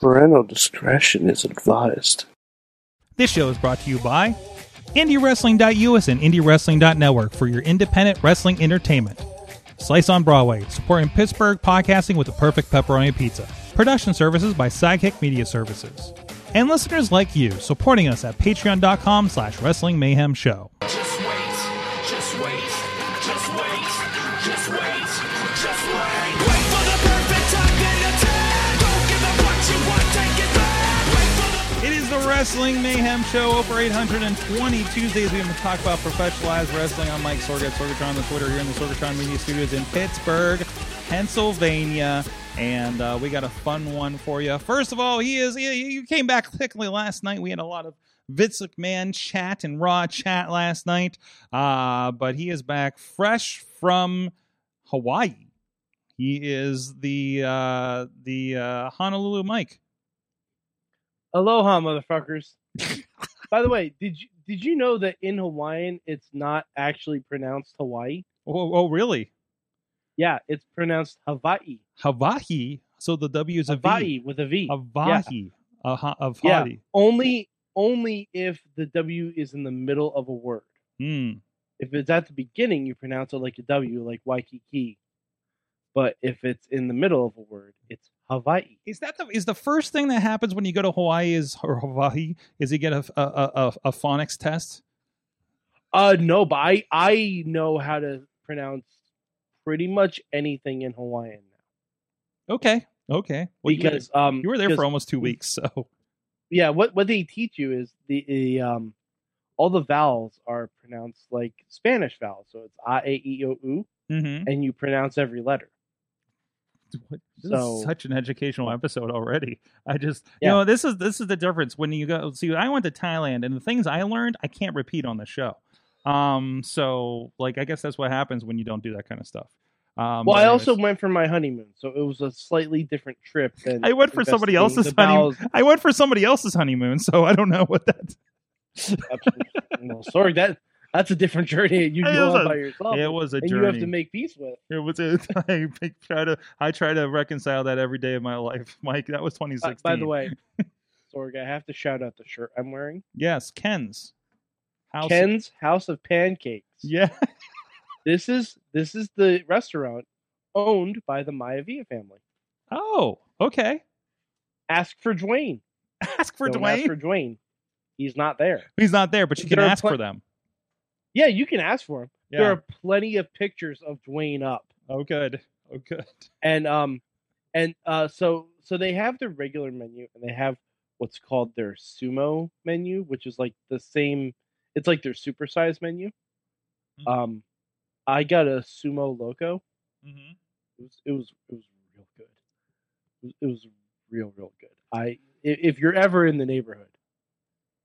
Parental discretion is advised. This show is brought to you by IndieWrestling.us and IndieWrestling.network for your independent wrestling entertainment. Slice on Broadway, supporting Pittsburgh podcasting with the perfect pepperoni pizza. Production services by Sidekick Media Services. And listeners like you, supporting us at patreon.com slash wrestling mayhem show. Wrestling Mayhem Show, over 820 Tuesdays. We talk about professionalized wrestling. I'm Mike Sorg at Sorgatron on the Twitter here in the Sorgatron Media Studios in Pittsburgh, Pennsylvania. And uh, we got a fun one for you. First of all, he is. You came back quickly last night. We had a lot of Vince McMahon chat and Raw chat last night. Uh, but he is back fresh from Hawaii. He is the uh, the uh, Honolulu Mike. Aloha, motherfuckers. By the way, did you did you know that in Hawaiian it's not actually pronounced Hawaii? Oh, oh really? Yeah, it's pronounced Hawaii. Hawaii. So the W is a V. Hawaii with a V. Hawaii. Uh, ha- of Yeah. Hawaii. Only only if the W is in the middle of a word. Hmm. If it's at the beginning, you pronounce it like a W, like Waikiki. But if it's in the middle of a word, it's Hawaii. Is that the is the first thing that happens when you go to Hawaii is or Hawaii is you get a a, a, a, phonics test? Uh no, but I I know how to pronounce pretty much anything in Hawaiian now. Okay. Okay. Well, you- because um you, were there for almost two weeks, so yeah what what they teach you is the, the um all the vowels are pronounced like spanish vowels so it's a a e o u Mhm. and you pronounce every letter this So- is such an educational episode already. I just you know this is this is the difference when you go see. I went to Thailand and the things I learned I can't repeat on the show. Um, so like I guess that's what happens when you don't do that kind of stuff. Um, well i also went for my honeymoon so it was a slightly different trip than I went for somebody else's honeymoon. I went for somebody else's honeymoon, so I don't know what that. well, sorry that that's a different journey you go on a- by yourself It was a and journey. you have to make peace with it was a, I try to I try to reconcile that every day of my life, Mike. That was Uh, 2016. by the way sorg i have to shout out the shirt i'm wearing yes, Ken's house. ken's house of pancakes Yeah, this is this is the restaurant owned by the Maivia family. Oh, okay. Ask for Dwayne. Ask for Don't Dwayne. Ask for Dwayne. He's not there. He's not there, but you can There ask pl- for them. Yeah, you can ask for him. Yeah. There are plenty of pictures of Dwayne up, Oh, good. Oh, good. and um, and uh, so so they have their regular menu, and they have what's called their sumo menu, which is like the same. It's like their supersize menu. Mhm. Um, I got a sumo loco. hmm It was it was it was real good. It was, it was real real good. I i- if you're ever in the neighborhood,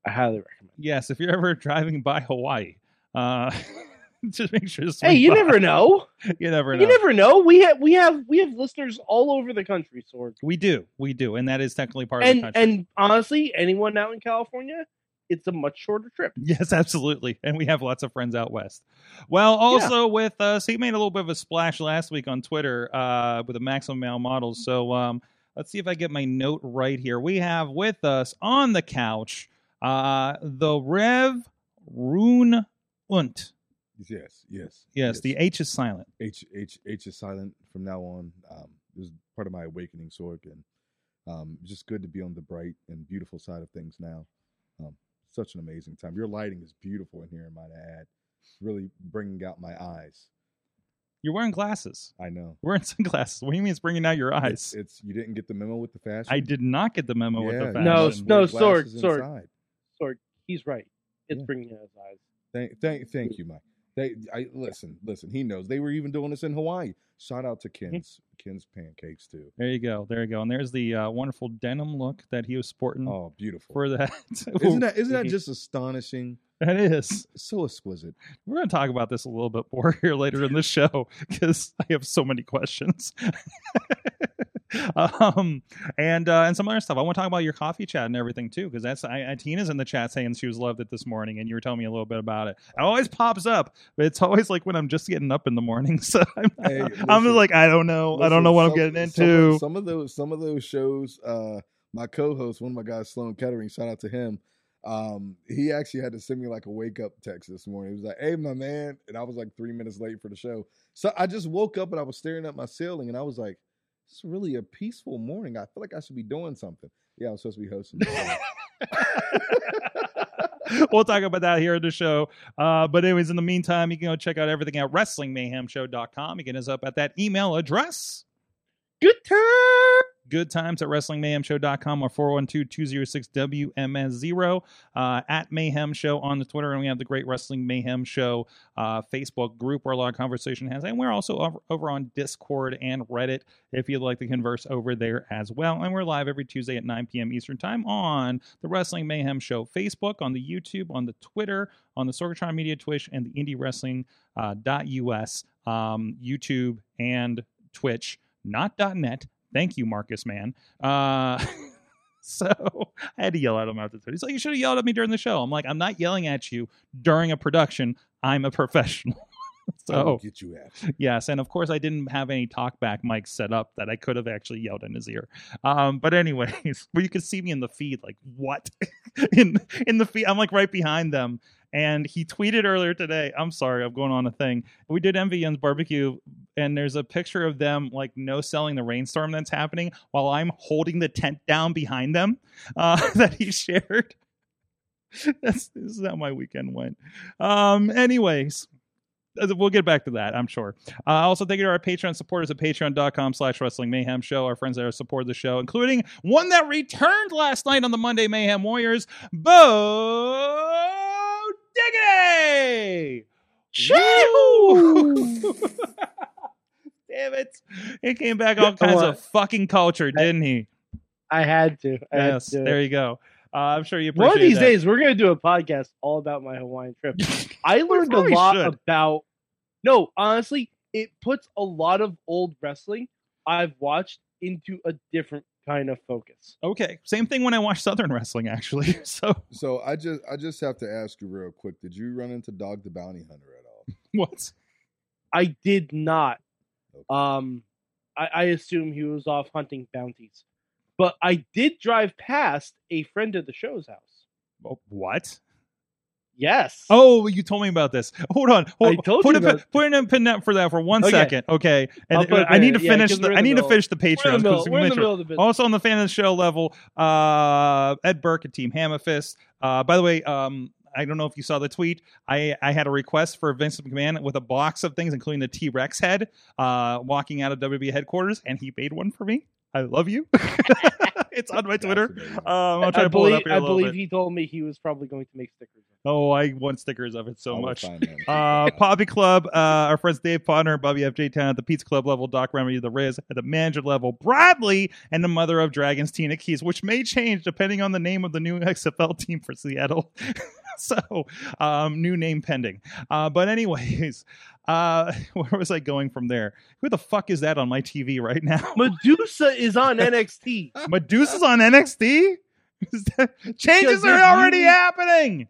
I highly recommend. it. Yes, if you're ever driving by Hawaii, uh, just make sure. Hey, you by. never know. You never know. You never know. We have we have we have listeners all over the country, Sorg. We do, we do, and that is technically part of the And country. and honestly, anyone out in California, it's a much shorter trip. Yes, absolutely. And we have lots of friends out west. Well, also with us, he made a little bit of a splash last week on Twitter uh, with the Maximum Male Models. So um, let's see if I get my note right here. We have with us on the couch uh, the Rev Rune Unt. Yes, yes, Yes, the H is silent. H H H is silent from now on. Um, this is part of my awakening, Sorg, and um, just good to be on the bright and beautiful side of things now. Um, such an amazing time. Your lighting is beautiful in here, might I add. Really bringing out my eyes. You're wearing glasses. I know. Wearing sunglasses. What do you mean it's bringing out your eyes? it's you didn't get the memo with the fashion. I did not get the memo with the Yeah, fashion. No, you s- should no, wear Sorg, glasses Sorg. he's right. It's Yeah. bringing out his eyes. Thank, thank, thank you, Mike. They, I listen, listen. He knows they were even doing this in Hawaii. Shout out to Ken's, Ken's pancakes too. There you go. There you go. And there's the uh, wonderful denim look that he was sporting Oh, beautiful! for that. Isn't that isn't that just astonishing? that is. So exquisite. We're going to talk about this a little bit more here later in the show because I have so many questions. um, and uh, and some other stuff. I want to talk about your coffee chat and everything too because that's I, I Tina's in the chat saying she was loved it this morning, and you were telling me a little bit about it. It always pops up, but it's always like when I'm just getting up in the morning. So I'm, Hey, I'm like I don't know, I don't know what I'm getting some- some into. Some of, those some of those shows uh my co-host, one of my guys, Sloan Kettering, shout out to him. Um, he actually had to send me like a wake up text this morning. He was like, "Hey, my man," and I was like three minutes late for the show. So I just woke up and I was staring at my ceiling, and I was like, "It's really a peaceful morning. I feel like I should be doing something." Yeah, I'm supposed to be hosting. we'll talk about that here in the show. Uh, but anyways, in the meantime, you can go check out everything at WrestlingMayhemShow.com. You can hit us up at that email address. Good time. Good times at WrestlingMayhemShow.com or 412-206-WMS0 uh, at Mayhem Show on the Twitter. And we have the Great Wrestling Mayhem Show uh, Facebook group where a lot of conversation has. And we're also over, over on Discord and Reddit if you'd like to converse over there as well. And we're live every Tuesday at 9 p.m. Eastern Time on the Wrestling Mayhem Show Facebook, on the YouTube, on the Twitter, on the Sorgatron Media Twitch, and the Indie Wrestling uh, .us, um, YouTube, and Twitch, not .net. Thank you, Marcus, man. Uh, so I had to yell at him after that. He's like, you should have yelled at me during the show. I'm like, I'm not yelling at you during a production. I'm a professional. So get you after. yes, and of course I didn't have any talkback mics set up that I could have actually yelled in his ear. Um, but anyways, where you could see me in the feed, like what in in the feed, I'm like right behind them. And he tweeted earlier today. I'm sorry, I'm going on a thing. We did MVN's barbecue, and there's a picture of them like no selling the rainstorm that's happening while I'm holding the tent down behind them uh, that he shared. That's this is how my weekend went. Um, anyways, uh, we'll get back to that, I'm sure. Uh, also, thank you to our Patreon supporters at patreon.com slash wrestling mayhem show, our friends that have supported the show, including one that returned last night on the Monday Mayhem Warriors, Bo Diggity! Damn it. He came back all kinds of fucking culture, didn't he? I had to. I had Yes, to. there you go. Uh, I'm sure you appreciate One of these that. days, we're gonna do a podcast all about my Hawaiian trip. I learned a lot should. about. No, honestly, it puts a lot of old wrestling I've watched into a different kind of focus. Okay, same thing when I watch Southern wrestling, actually. So, So I just I just have to ask you real quick. Did you run into Dog the Bounty Hunter at all? what? I did not. Okay. Um, I, I assume he was off hunting bounties, but I did drive past a friend of the show's house. Oh, What? Yes. Oh, you told me about this. Hold on. Hold, I told put you a about- put in a pin for that for one Okay. second. Okay. And I'll put a I need to pin in it, yeah, finish. the, I need to finish the Patreon. the we We're in the of the business. Also on the fan of the show level, uh, Ed Burke and Team Hammerfist. Uh, by the way, um, I don't know if you saw the tweet. I, I had a request for Vince McMahon with a box of things, including the T Rex head, uh, walking out of WWE headquarters, and he made one for me. I love you. it's on my Twitter. Um, I'll try I to pull it believe, up here a I little believe bit. he told me he was probably going to make stickers. Oh, I want stickers of it so I much. find. Uh, Poppy Club, uh, our friends Dave Potter and Bobby FJ Town at the Pizza Club level, Doc Remedy, the Riz at the manager level, Bradley, and the mother of dragons, Tina Keys, which may change depending on the name of the new XFL team for Seattle. so, um, new name pending. Uh, but anyways, uh, where was I going from there? Who the fuck is that on my TV right now? Madusa is on NXT. Madusa's on NXT. Changes are if you already need- happening.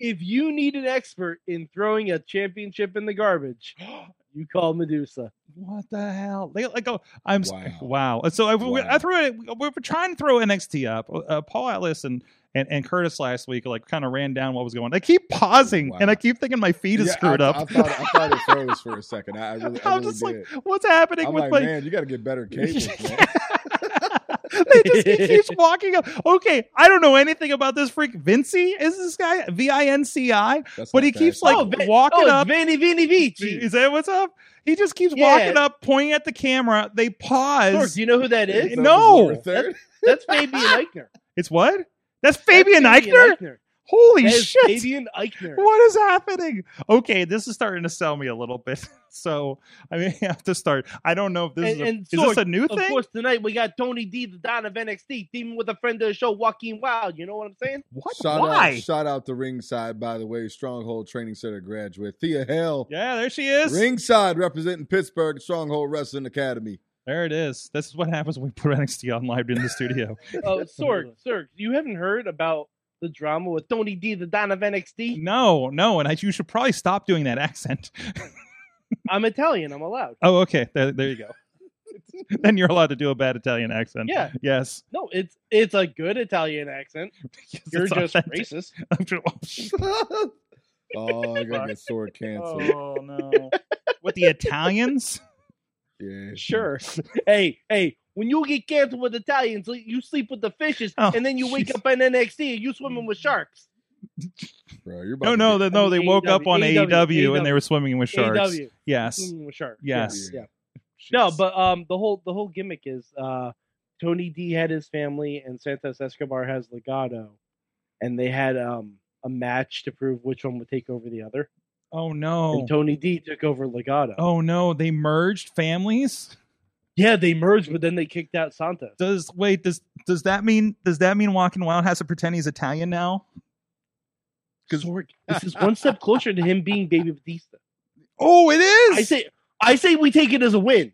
If you need an expert in throwing a championship in the garbage, you call Madusa. What the hell? Like, like oh, I'm Wow. wow. So I, we, I threw it. We were trying to throw NXT up. Uh, Paul Atlas and, and and Curtis last week like kind of ran down what was going. on. I keep pausing and I keep thinking my feet is Yeah, screwed I, up. I thought, I thought it froze for a second. I, I really, I I'm really just did. like, what's happening I'm with like, my? man, you got to get better cables, they just he keeps walking up. Okay, I don't know anything about this freak. Vinci is this guy V I N C I, but not he keeps fashion. like oh, Va- walking oh, up. Vanny Vanny Vici. Is that what's up? He just keeps Yeah. walking up, pointing at the camera. They pause. Sorg, do you know who that Is is? that No. the? Eh? That's Fabian Aichner. It's what? That's That's Fabian Aichner. Aichner. Holy That is shit! Fabian Aichner. What is happening? Okay, this is starting to sell me a little bit. So I may have to start. I don't know if this And, is a, and is this a new of thing. course, tonight we got Tony D, the Don of NXT, teaming with a friend of the show, Joaquin Wilde. You know what I'm saying? What? Shout Why? out, shout out to Ringside, by the way, Stronghold Training Center graduate Thea Hail. yeah, there she is. Ringside representing Pittsburgh Stronghold Wrestling Academy. There it is. This is what happens when we put NXT on live in the studio. Oh, Sorg, Sorg, you haven't heard about the drama with Tony D, the Don of NXT? no, no, and I, you should probably stop doing that accent. I'm Italian. I'm allowed. Oh, okay. There, there you go. then you're allowed to do a bad Italian accent. Yeah. Yes. No, it's it's a good Italian accent. Yes, You're it's just authentic. racist. oh, I got get Sorg canceled. oh no. With the Italians? Yeah. Sure. hey, hey, when you get canceled with Italians, you sleep with the fishes, Oh, and then you wake jeez. up in NXT and you swimming with sharks. Bro, you're about No, to no, get- they, no. They mean, woke up on AEW, AEW, and they were swimming with sharks. AEW, Yes. swimming with sharks. Yes. Yeah. No, but um, the whole the whole gimmick is uh, Tony D had his family, and Santos Escobar has Legado, and they had um a match to prove which one would take over the other. Oh no. And Tony D took over Legado. Oh no. They merged families. Yeah, they merged, but then they kicked out Santa. Does wait? Does does that mean does that mean Joaquin Wilde has to pretend he's Italian now? Sorg, this is one step closer to him being Baby Batista. Oh, it is. I say, I say, we take it as a win.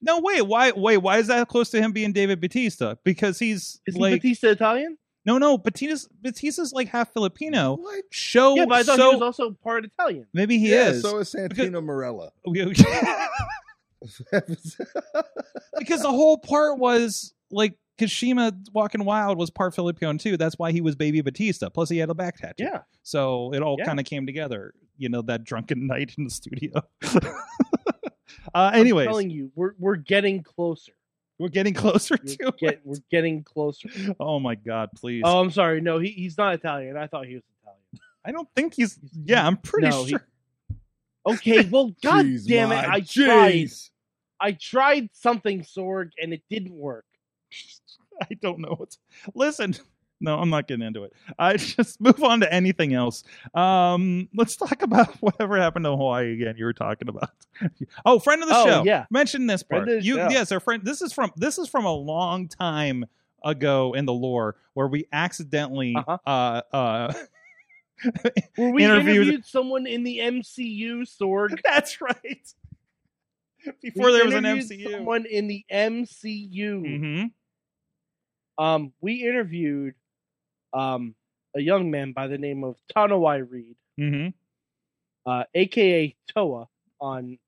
no. Wait. Why? Wait. Why is that close to him being David Batista? Because he's Is like Batista Italian? No, no. Batista's Batista's like half Filipino. What? Show. yeah, but I thought so he was also part Italian. maybe he yeah, is. so is Santino Marella. because the whole part was like Kashima Joaquin Wilde was part Filipino too. That's why he was Baby Batista. Plus, he had a back tattoo. Yeah. So it all Yeah. kind of came together. You know that drunken night in the studio. uh, anyways, I'm telling you, we're we're getting closer. We're getting closer We're, to get, it. we're getting closer. Oh my god, please! Oh, I'm sorry. No, he, he's not Italian. I thought he was Italian. I don't think he's. Yeah, I'm pretty No, he- sure. Okay, well, god Jeez, damn it, I tried. I tried something, Sorg, and it didn't work. I don't know what's. Listen, no, I'm not getting into it. I just move on to anything else. Um, let's talk about whatever happened to Hawaii again. You were talking about. oh, friend of the Oh, show. yeah. mention this part. You, show. yes, our friend. This is from this is from a long time ago in the lore where we accidentally Uh-huh. uh uh. Where we Interviewed- interviewed, someone in the MCU, Sorg. That's right. Before We there was an MCU. Someone in the MCU. hmm Um, we interviewed um a young man by the name of Tanoai Reed, hmm uh, aka Toa, on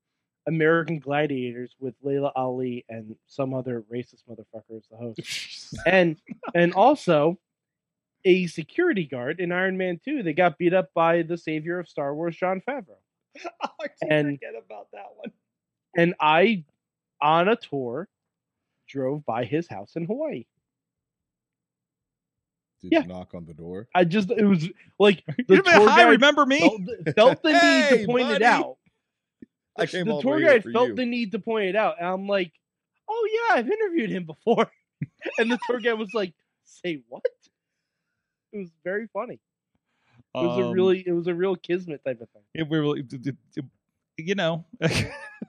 American Gladiators with Laila Ali and some other racist motherfucker as the host. and and also a security guard in Iron Man 2 that got beat up by the savior of Star Wars, Jon Favreau. I And- forget about that one. And I, on a tour, drove by his house in Hawaii. Did Yeah. you knock on the door? I just, it was like the tour guide remember me? felt, felt the need to point buddy. it out. I came the all tour the way here guide felt you. the need to point it out. And I'm like, oh, yeah, I've interviewed him before. and the tour guide was like, say what? It was very funny. It was a Um, really, it was a real kismet type of thing. it, we really, d- d- you know,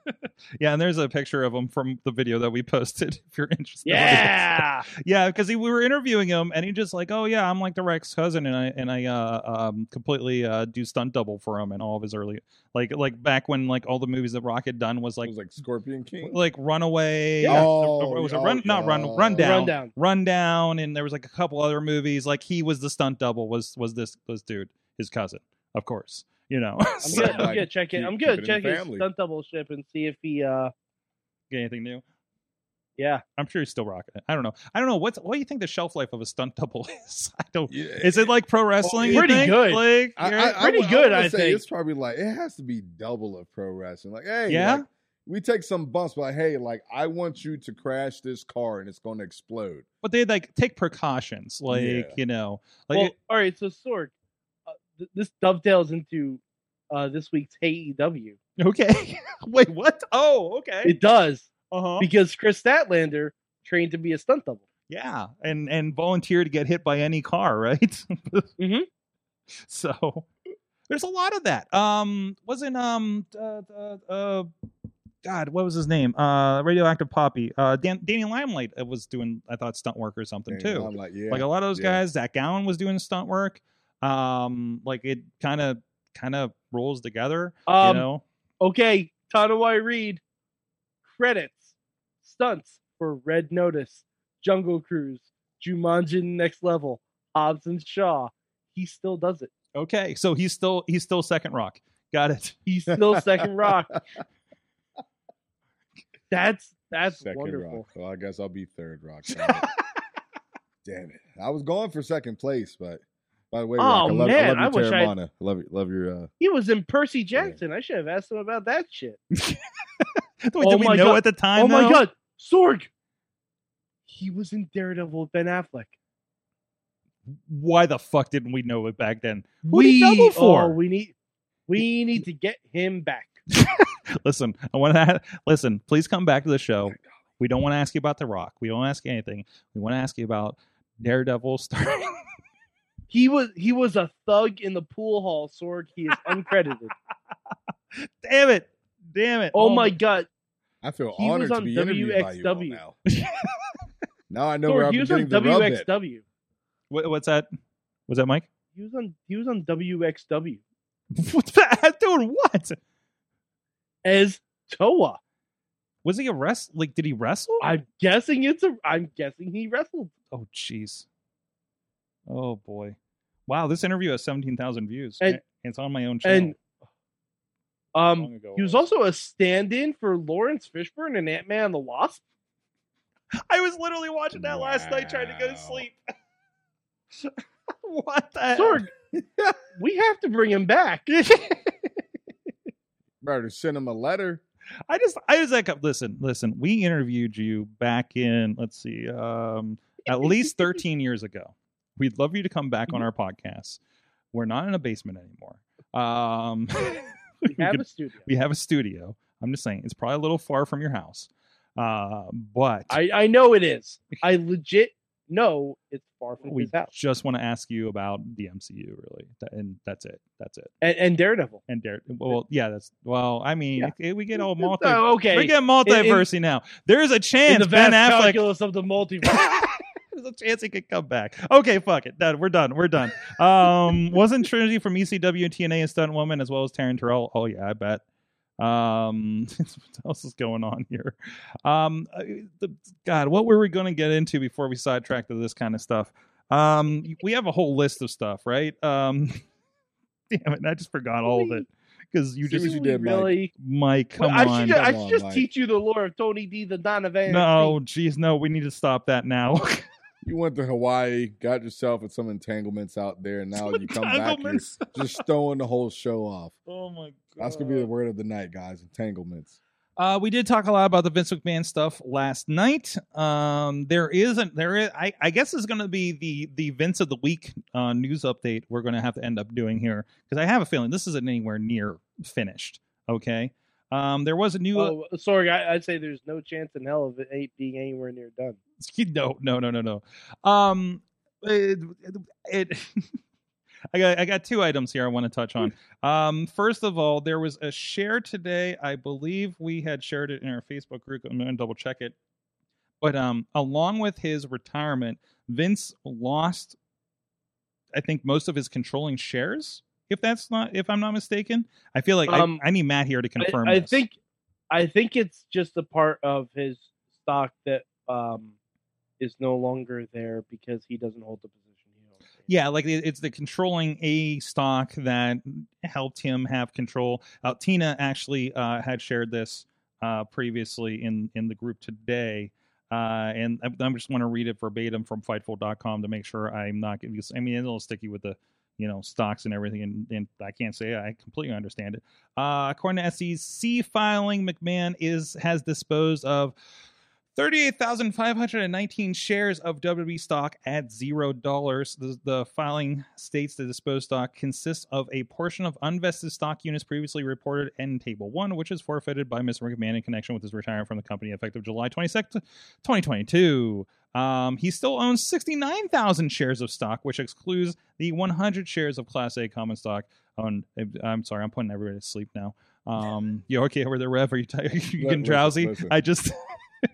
yeah. And there's a picture of him from the video that we posted. If you're interested, Yeah. yeah, because we were interviewing him, and he just like, oh yeah, I'm like the Rex cousin, and I and I uh, um, completely uh, do stunt double for him and all of his early, like like back when like all the movies that Rock had done was It like was like Scorpion King. like Runaway. Yeah. or- or was it Oh, Run? Not Run. yeah. Rundown. Rundown. Rundown, and there was like a couple other movies. Like he was the stunt double. Was was this this dude his cousin? Of course, you know. I'm So- gonna, I'm like, gonna check it. keep- I'm keep gonna it check his family. stunt double ship and see if he. uh Get anything new? Yeah, I'm sure he's still rocking it. I don't know. I don't know what's what do you think the shelf life of a stunt double is? I don't. Yeah. Is it like pro wrestling? you pretty think? good. Like, I, you're- I, I pretty good, I, I say think. It's probably like it has to be double of pro wrestling. Like, hey, Yeah? like, we take some bumps, but like, hey, like I want you to crash this car and it's going to explode. but they like take precautions, like Yeah. you know, like well, all right. So Sorg, uh, th- this dovetails into uh this week's AEW. okay. Wait, what? Oh, okay. It does Uh huh. because Kris Statlander trained to be a stunt double. Yeah, and and volunteer to get hit by any car, right? mm-hmm. So there's a lot of that. Um, wasn't um uh, uh, uh God, what was his name? Uh, Radioactive Poppy. Uh, Dan- Danny Limelight uh, was doing, I thought, stunt work or something And too. I'm like, yeah, Like a lot of those yeah. guys. Zach Gowen was doing stunt work. Um, like it kind of kind of rolls together. Um, you know, Okay, Tanoai Reed. Credits, stunts for Red Notice, Jungle Cruise, Jumanji Next Level, Hobbs and Shaw. He still does it. okay. So he's still he's still second rock. Got it. He's still second rock. That's That's second wonderful. Rock. Well, I guess I'll be third Rock. Damn it. Damn it. I was going for second place, but by the way, Rock, Oh, I love, man, I love wish your I- Teremana. I love your, love your uh, He was in Percy Jackson. I should have asked him about that shit. Wait, Oh did we know God. at the time? oh my god, Sorg! He was in Daredevil with Ben Affleck. Why the fuck didn't we know it back then? Did double for? Oh, we need we need to get him back. listen, I want to listen. Please come back to the show. We don't want to ask you about The Rock. We don't ask you anything. We want to ask you about Daredevil starring. He was he was a thug in the pool hall, Sorg. He is uncredited. Damn it! Damn it! oh my god. I feel He was honored to on be interviewed by you all WXW. now. now I know where I'm he was on getting the rub at. WXW. What, what's that? Was that Mike? He was on he was on WXW What's that? Doing what? as Toa. Was he a wrest? Like, did he wrestle? I'm guessing it's a I'm guessing he wrestled. oh, jeez. Oh boy! Wow, this interview has seventeen thousand views. And- it's on my own channel. And um he was it also a stand-in for Laurence Fishburne and Ant Man and the Wasp. I was literally watching that last night trying to go to sleep. what the hell? Sorg, we have to bring him back. Better send him a letter. I just, I was like, listen, listen. We interviewed you back in, let's see, um, at least 13 years ago. We'd love you to come back on our podcast. We're not in a basement anymore. Um, We have could- a studio. we have a studio. I'm just saying, it's probably a little far from your house. Uh, but I, I know it is. I legit know it's far from we his house. just want to ask you about the MCU, really, and that's it. That's it. And, and Daredevil. And Dare, well, yeah, that's well. I mean, Yeah. we get all multi. Oh, okay. We get multiversity now. There's a in chance the Ben Affleck. calculus of the multiverse. There's a chance he could come back. Okay, fuck it. Done. We're done. We're done. Um, wasn't Trinity from ECW and TNA a stunt woman as well as Taryn Terrell? Oh yeah, I bet. Um, what else is going on here? Um, uh, the, God, what were we going to get into before we sidetracked to this kind of stuff? Um, we have a whole list of stuff, right? Um, damn it, I just forgot all of it because you See just you did, really? Mike, come Well, I on. should, ju- I should on, just Mike. teach you the lore of Tony D, the Donovan. No, geez, no, we need to stop that now. You went to Hawaii, got yourself in some entanglements out there, and now you come back here just throwing the whole show off. oh my god. That's gonna be the word of the night, guys. Entanglements. Uh, we did talk a lot about the Vince McMahon stuff last night. Um, there isn't there is I, I guess is going to be the the Vince of the week uh, news update we're going to have to end up doing here because I have a feeling this isn't anywhere near finished. Okay. Um, there was a new Oh, sorry. I, I'd say there's no chance in hell of it being anywhere near done. no no no no no. Um, it, it I got I got two items here I want to touch on. Um, first of all, there was a share today. I believe we had shared it in our Facebook group. I'm going to double check it. But um, along with his retirement, Vince lost, I think, most of his controlling shares. If that's not, if I'm not mistaken, I feel like Um, I, I need Matt here to confirm. I, I think, I think it's just a part of his stock that um is no longer there because he doesn't hold the position he holds. Yeah, like it's the controlling a stock that helped him have control. Uh, Tina actually uh, had shared this uh, previously in in the group today, uh, and I, I just want to read it verbatim from Fightful.com to make sure I'm not. Because, I mean, it's a little sticky with the you know stocks and everything, and, and I can't say I completely understand it. Uh, according to SEC filing, McMahon is has disposed of 38,519 shares of WWE stock at zero dollars. The, the filing states the disposed stock consists of a portion of unvested stock units previously reported in Table 1, which is forfeited by Mr. McMahon in connection with his retirement from the company effective July 22nd, 2022. Um, he still owns 69,000 shares of stock, which excludes the 100 shares of Class A common stock. On, I'm sorry, I'm putting everybody to sleep now. Um, you okay over there, Rev? Are you, t- are you getting drowsy? listen. I just.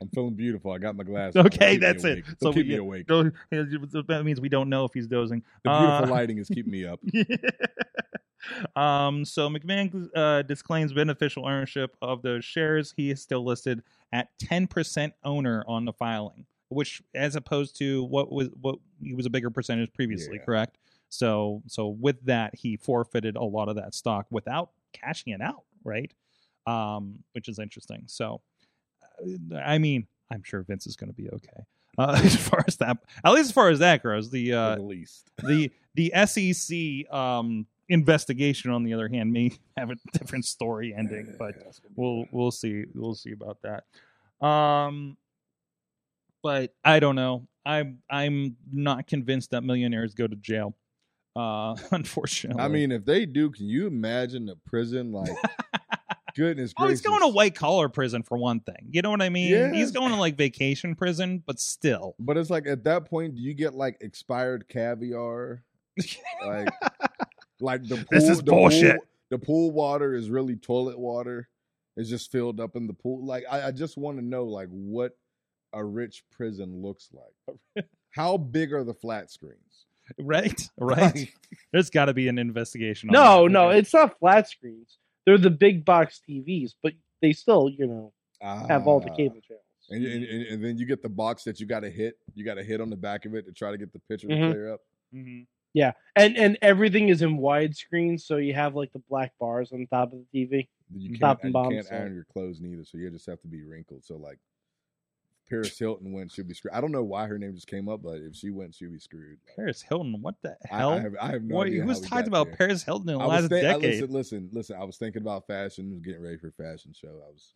I'm feeling beautiful. I got my glasses. Okay, that's it. So keep we- me awake. that means we don't know if he's dozing. The beautiful Uh, lighting is keeping me up. um, so McMahon uh, disclaims beneficial ownership of those shares. He is still listed at 10% owner on the filing, which as opposed to what was what he was a bigger percentage previously, Yeah. correct? So so with that, he forfeited a lot of that stock without cashing it out, right? Um, which is interesting. So I mean, I'm sure Vince is going to be okay. Uh, as far as that, at least as far as that goes, the uh, at least. the the SEC um, investigation, on the other hand, may have a different story ending, but Yeah, that's we'll we'll see we'll see about that. Um, but I don't know. I'm I'm not convinced that millionaires go to jail. Uh, unfortunately, I mean, if they do, can you imagine the prison like? Goodness Oh, he's going to white collar prison for one thing. You know what I mean? Yeah. He's going to like vacation prison, but still. But it's like at that point, do you get like expired caviar? Like, like the pool, This is the bullshit. Pool, the pool water is really toilet water. It's just filled up in the pool. Like, I, I just want to know like what a rich prison looks like. How big are the flat screens? right? Right. Like, There's got to be an investigation. On No, that. no, it's not flat screens. They're the big box TVs, but they still, you know, have all the ah. cable channels. And, and, and, and then you get the box that you got to hit. You got to hit on the back of it to try to get the picture Mhm. to clear up. Mhm. Yeah, and and everything is in widescreen, so you have like the black bars on top of the TV. You can't, Top and you bottom can't side. iron your clothes neither, so you just have to be wrinkled. So like, Paris Hilton went, she'll be screwed. I don't know why her name just came up, but if she went, she'll be screwed. Paris Hilton. What the hell? I, have, I have no what, idea. who's talked about there. Paris Hilton in the I was last think- I- listen, listen, listen. I was thinking about fashion, was getting ready for a fashion show. I was.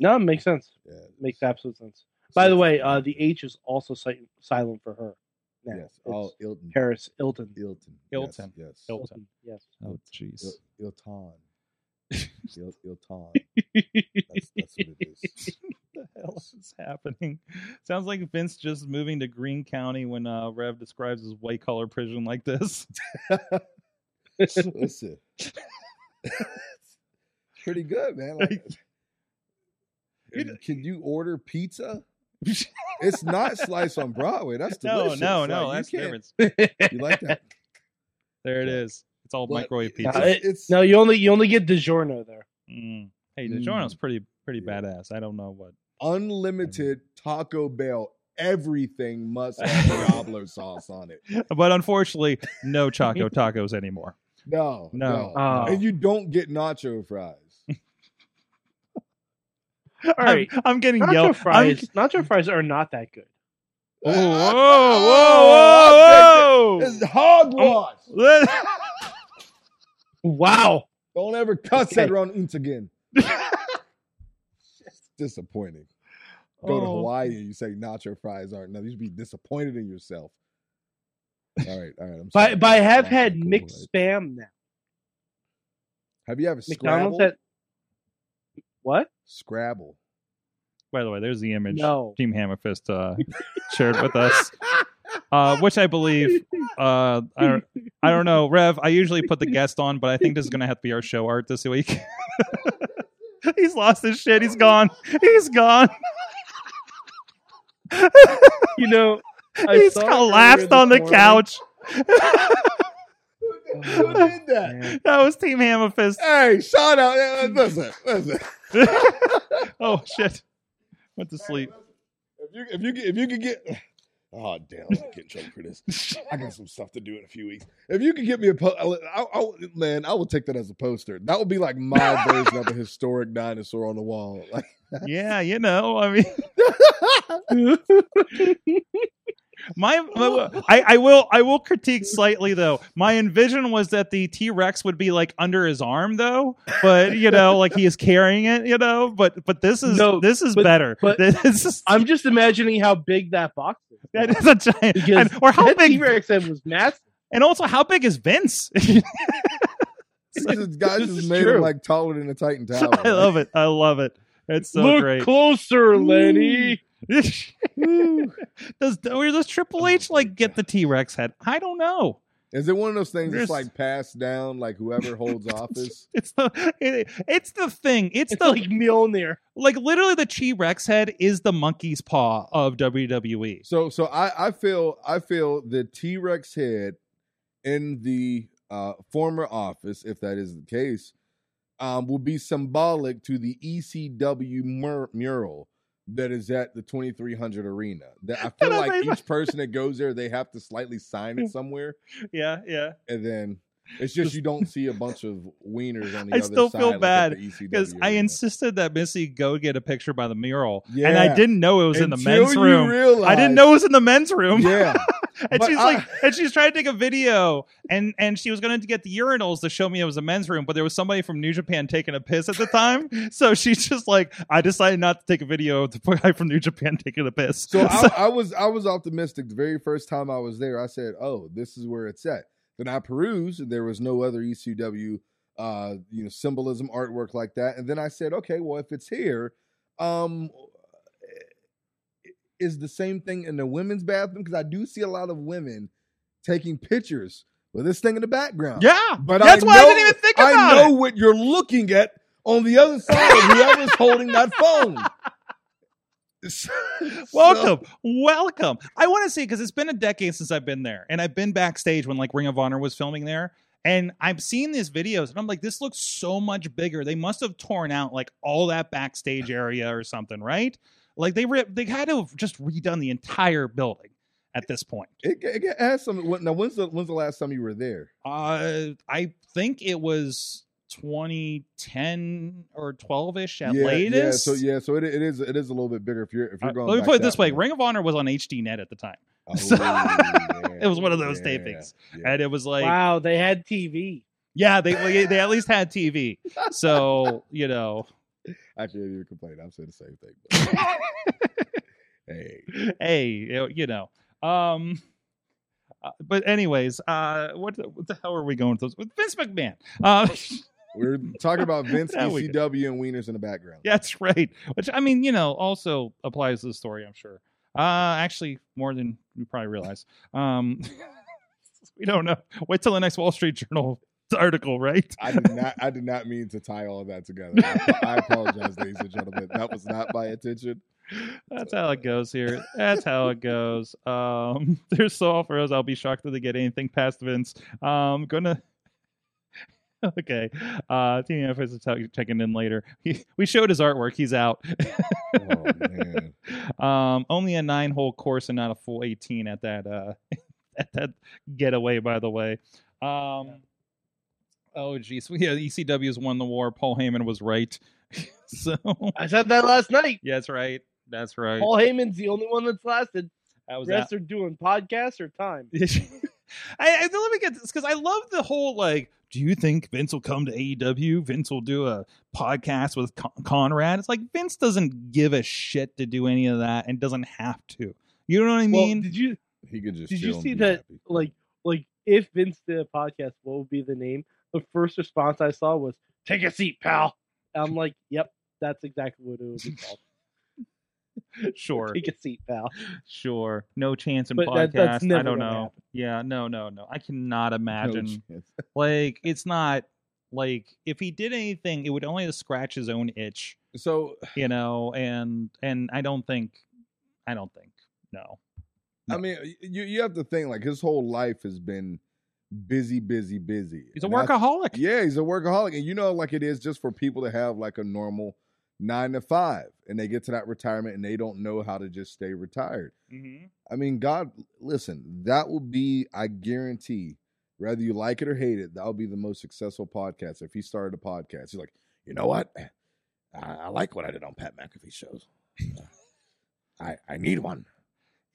No, it makes sense. Yeah, Makes absolute sense. By the way, uh, the H is also si- silent for her. Now. yes. It's Oh, Ilton. Paris Hilton. Ilton. Hilton. Yes. yes. Hilton. Yes. oh, jeez. Il- Ilton. Il- Ilton. That's, that's what it is. the hell is happening? Sounds like Vince just moving to Greene County when uh, Rev describes his white collar prison like this. Listen. Pretty good, man. Like, You- can you order pizza? It's not slice on Broadway. That's no, delicious. no, Like, no. you That's can't- different. You like that? There it is. It's all But microwave pizza. Uh, it- it's no, you only you only get DiGiorno there. Mm. Hey, Mm. DiGiorno's pretty pretty Yeah. badass. I don't know what. Unlimited Taco Bell. Everything must have Diablo sauce on it. But unfortunately, no Choco Tacos anymore. No, No. no. Oh. And you don't get nacho fries. All right, I'm, I'm getting nacho yelled. I'm- fries. Nacho fries are not that good. Oh, whoa, whoa, whoa, It's hogwash. Um, wow. Don't ever cuss Okay. that around Unts again. It's disappointing. Go to Oh. Hawaii and you say nacho fries aren't. No, you should be disappointed in yourself. All right, all right. I'm sorry. but I have Nacho had Kool-Aid. mixed spam now. Have you ever McDonald's Scrabble? had what? Scrabble. By the way, there's the image No. Team Hammerfist uh, shared with us, uh, which I believe. Uh, I don't. I don't know, Rev. I usually put the guest on, but I think this is gonna have to be our show art this week. He's lost his shit. He's gone. He's gone. You know, I He's saw collapsed on the morning. couch. Who did oh, that? Man. That was Team Hammerfist. Hey, shout out. Listen, listen. oh shit! Went to sleep. If you if you if you could get oh damn, I'm gonna get in trouble for this. I got some stuff to do in a few weeks. If you could get me a po- I, I, I- man, I will take that as a poster. That would be like my version of a historic dinosaur on the wall. Like, Yeah, you know. I mean, my, my- I, I will I will critique slightly though. My envision was that the T Rex would be like under his arm though, but you know, like he is carrying it. You know, but but this is No, this is but- better. but- this is I'm just imagining how big that box is. That is a giant. because and- or how that big? T-Rex head was massive. And also, how big is Vince? this guy This just is made true. him like taller than a Titan Tower. I love it. I love it. It's so Look great. closer, Lenny. does or does Triple H like get the T Rex head? I don't know. Is it one of those things There's- that's like passed down, like whoever holds office? It's the it, it's the thing. It's, It's the like Mjolnir. like literally the T Rex head is the monkey's paw of. WWE. So so I, I feel I feel the T Rex head in the uh, former office, if that is the case, um, will be symbolic to the ECW mur- mural that is at the 2300 arena. That I feel like each person that goes there, they have to slightly sign it somewhere, Yeah, yeah. and then It's just you don't see a bunch of wieners on the I other still side. feel bad because I insisted that Missy go get a picture by the mural, and I didn't know it was in the Until men's room. I didn't know it was in the men's room. Yeah, and But she's like, and she's trying to take a video, and and she was going to get the urinals to show me it was a men's room, but there was somebody from New Japan taking a piss at the time, so she's just like, I decided not to take a video of the guy from New Japan taking a piss. So I, I was I was optimistic the very first time I was there. I said, "Oh, this is where it's at." Then I perused, and there was no other ECW, uh, you know, symbolism artwork like that. And then I said, "Okay, well, if it's here, um, is the same thing in the women's bathroom? Because I do see a lot of women taking pictures with this thing in the background. yeah, but that's I why know, I didn't even think about I know it. what you're looking at on the other side of whoever's holding that phone." So- Welcome, welcome. I want to see because it's been a decade since I've been there, and I've been backstage when like Ring of Honor was filming there, and I've seen these videos, and I'm like, this looks so much bigger. They must have torn out like all that backstage area or something, right? Like they re- they had to have just redone the entire building at this point. It, it has some. when- Now, when's the when's the last time you were there? Uh, I think it was 2010 or 12 ish at yeah, latest. Yeah, so yeah, so it, it is it is a little bit bigger if you're if you're Uh, going. let me put it this that way: far. Ring of Honor was on HD Net at the time. Oh, So- yeah, It was one of those yeah, tapings. yeah. and it was like wow, they had TV. yeah they they they at least had tv so you know Actually, I didn't even complain. I'm saying the same thing. but- hey, hey you know um uh, but anyways uh what the, what the hell are we going with with vince mcmahon uh we're talking about Vince, we ECW, and Wieners in the background. that's right which i mean you know also applies to the story i'm sure uh actually more than you probably realize um we don't know wait till the next wall street journal article right I did not. I did not mean to tie all of that together. I, I apologize, ladies and gentlemen. That was not my intention. That's how it goes here. That's how it goes. Um, there's so for us. I'll be shocked if they get anything past Vince. Um, gonna. okay. Uh, TNF is t- checking in later. He, we showed his artwork. He's out. Oh man, um, only a nine hole course and not a full 18 at that uh, at that getaway. By the way. Um, oh geez, yeah. ECW's won the war. Paul Heyman was right. so I said that last night. yeah, that's right. That's right. Paul Heyman's the only one that's lasted. that was The rest are doing podcasts or time. I, I let me get this because I love the whole like. Do you think Vince will come to AEW? Vince will do a podcast with Con- Conrad. It's like Vince doesn't give a shit to do any of that and doesn't have to. You know what I mean? well, did you he could just. did you see that? happy. Like like if Vince did a podcast, what would be the name? The first response I saw was "Take a seat, pal." I'm like, "Yep, that's exactly what it would be called. sure, Take a seat, pal." sure. No chance in But podcast. that- that's I don't know. happen. Yeah, no, no, no. I cannot imagine. chance. like, it's not like if he did anything, it would only scratch his own itch. So you know, and and I don't think, I don't think, no. I mean, you you have to think like his whole life has been busy, busy, busy. He's a And workaholic. Yeah, he's a workaholic, and you know, like it is just for people to have like a normal nine to five, and they get to that retirement and they don't know how to just stay retired. Mm-hmm. I mean, God, listen, that will be, I guarantee, whether you like it or hate it, that will be the most successful podcast. If he started a podcast, he's like, you know what? I, I like what I did on Pat McAfee shows. I I need one.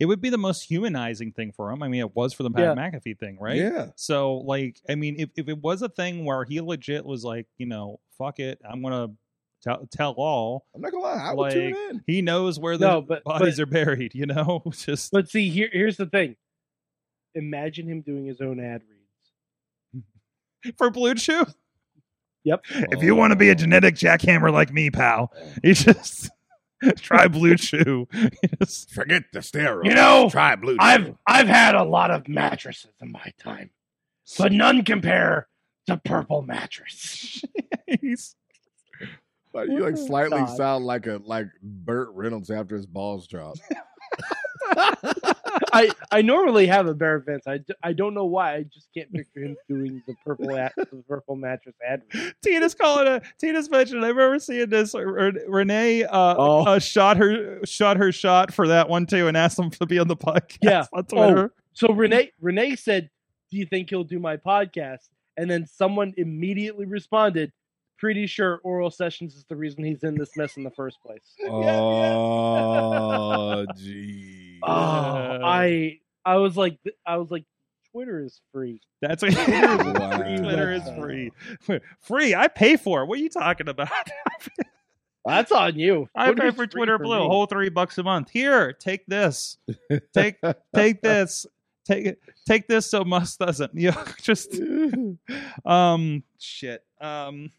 It would be the most humanizing thing for him. I mean, it was for the Pat McAfee thing, right? Yeah. So, like, I mean, if, if it was a thing where he legit was like, you know, fuck it, I'm gonna tell tell all. I'm not gonna lie, I would tune in. He knows where the No, but- bodies but- are buried. You know, just But see, here here's the thing. Imagine him doing his own ad reads. for Blue Chew. Yep. If you want to be a genetic jackhammer like me, pal, you just try Blue Chew. You Forget the steroids. You know, try blue. I've I've had a lot of mattresses in my time, but none compare to Purple Mattress. He's- Like, you like oh, slightly God. sound like a like Burt Reynolds after his balls drop. I I normally have a Bear Vince. I don't know why. I just can't picture him doing the purple ad, the purple mattress ad. Tina's calling a Tina's mentioned. I remember seeing this. R- R- Renee uh, Oh. uh, shot her shot her shot for that one too, and asked him to be on the podcast Yeah. on Twitter. So Renee Renee said, "Do you think he'll do my podcast?" and then someone immediately responded, "Pretty sure oral sessions is the reason he's in this mess in the first place." Oh, gee. Oh, I I was like I was like Twitter is free. That's what Wow. Twitter is free. Free. I pay for it. What are you talking about? That's on you. I pay for free Twitter Blue, a me. whole three bucks a month. Here, take this. Take take this. Take it. Take this so Musk doesn't. You know, just um shit. Um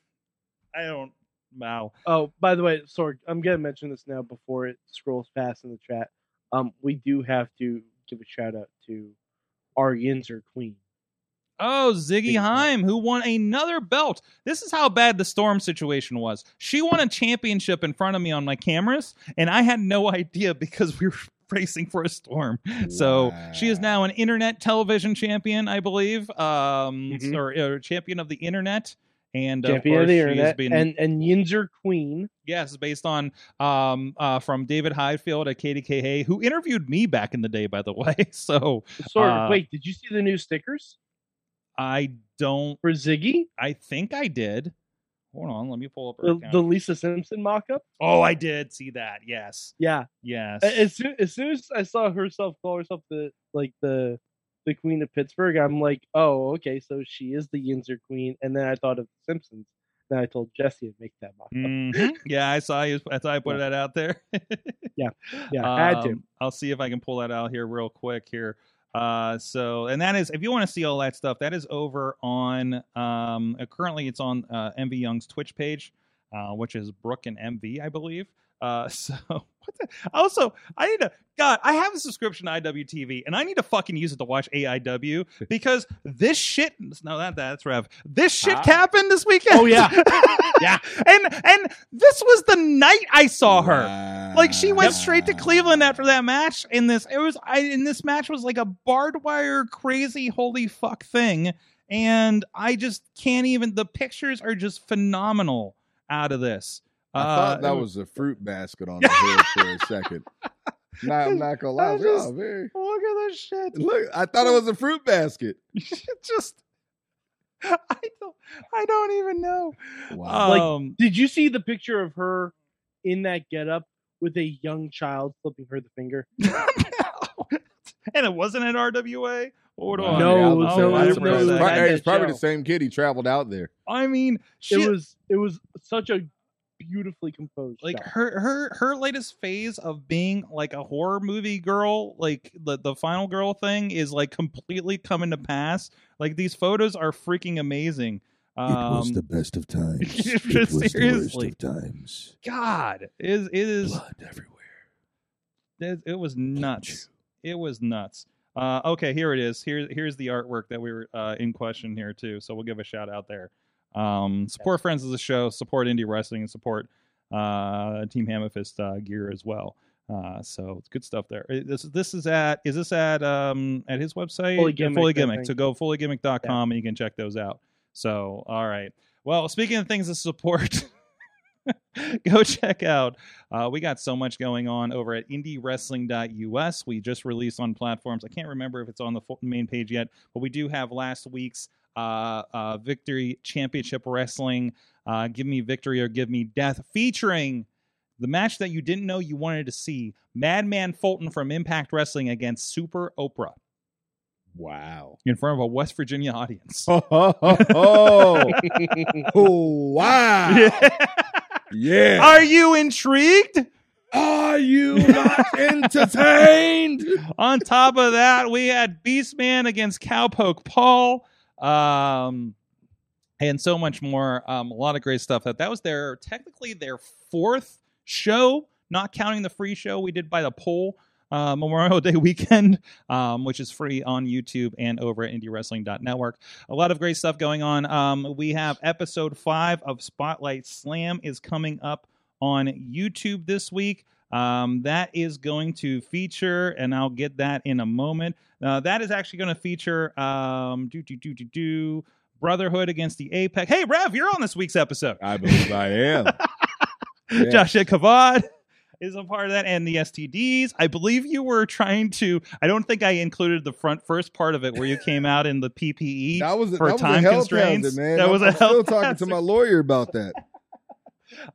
I don't wow. Oh, by the way, sorry, I'm gonna mention this now before it scrolls past in the chat. Um, we do have to give a shout out to our Yinzer Queen. Oh, Ziggy Haim, who won another belt. This is how bad the Storm situation was. She won a championship in front of me on my cameras, and I had no idea because we were racing for a Storm. So she is now an internet television champion, I believe, um, Mhm. or, or champion of the internet. And of Champion of course, the she has internet been and and Yinzer Queen. Yes, based on um uh from David Highfield at KDKA, who interviewed me back in the day, by the way. So Sorg, Uh, wait, did you see the new stickers I don't for Ziggy? I think I did. Hold on, let me pull up her The, the Lisa Simpson mock-up. Oh, I did see that. Yes. Yeah, Yes. as soon, as soon as I saw herself call herself the like the the Queen of Pittsburgh, I'm like, oh, okay, so she is the Yinzer Queen. And then I thought of The Simpsons. Then I told Jesse to make that mock-up. Mhm. Yeah, I saw you. I thought I put Yeah. that out there. Yeah, yeah, I had to. Um, I'll see if I can pull that out here real quick here. Uh, so, and that is, if you want to see all that stuff, that is over on, um, uh, currently it's on, uh, MV Young's Twitch page, uh, which is Brooke and MV, I believe. Uh, so what the, also, I need to, God, I have a subscription to IWTV and I need to fucking use it to watch AIW because this shit, no, that, that's Rev. This shit Ah. happened this weekend. Oh, yeah. Yeah. And, and this was the night I saw her. Like she went straight to Cleveland after that match. In this, it was I in this match was like a barbed wire, crazy, holy fuck thing, and I just can't even. The pictures are just phenomenal out of this. I Uh, thought that it was a fruit basket on the hill for a second. No, I'm not gonna lie. I I just- oh, very- Look at this shit. Look, I thought it was a fruit basket. just. I don't. I don't even know. Wow. Like- Um, Did you see the picture of her in that getup with a young child flipping her the finger? and it wasn't at RWA. Hold on. No, I'll- no, no, no, it for a no, second. no, Pro- at hey, it's probably the same kid. He traveled out there. I mean, she, It was it was such a beautifully composed like shot. her her her latest phase of being like a horror movie girl like the the final girl thing is like completely coming to pass like these photos are freaking amazing um it was the best of times. It was the Seriously. of times. god it is it is Blood everywhere. it, it was nuts it was nuts uh okay here it is here here's the artwork that we were uh in question here too so we'll give a shout out there um support friends of the show support indie wrestling and support uh team hammerfist uh gear as well. Uh so it's good stuff there. This this is at is this at um at his website? Fully Gimmick, fully gimmick. so go fullygimmick.com and you can check those out. So all right. Well speaking of things to support go check out uh, we got so much going on over at indiewrestling.us. We just released on platforms. I can't remember if it's on the full main page yet, but we do have last week's uh, uh, Victory Championship Wrestling. Uh, give me victory or give me death, featuring the match that you didn't know you wanted to see: Madman Fulton from Impact Wrestling against Super Oprah Wow. in front of a West Virginia audience. Oh, oh, wow. Yeah. Are you intrigued? Are you not entertained? On top of that, we had Beastman against Cowpoke Paul, um, and so much more. Um, a lot of great stuff. That that was their technically their fourth show, not counting the free show we did by the poll. Uh, Memorial Day weekend, um, which is free on YouTube and over at IndieWrestling.network. A lot of great stuff going on. Um, we have episode five of Spotlight Slam is coming up on YouTube this week. Um, that is going to feature, and I'll get that in a moment. Uh, that is actually going to feature um, do do do do do Brotherhood against the Apex. Hey, Rev, you're on this week's episode. I believe I am. Yes. Josh Kavad is a part of that, and the STDs. I believe you were trying to. I don't think I included the front first part of it where you came out in the PPE. That was a, for that was a time health constraints. hazard, man. That I'm, was a I'm still talking hazard. to my lawyer about that.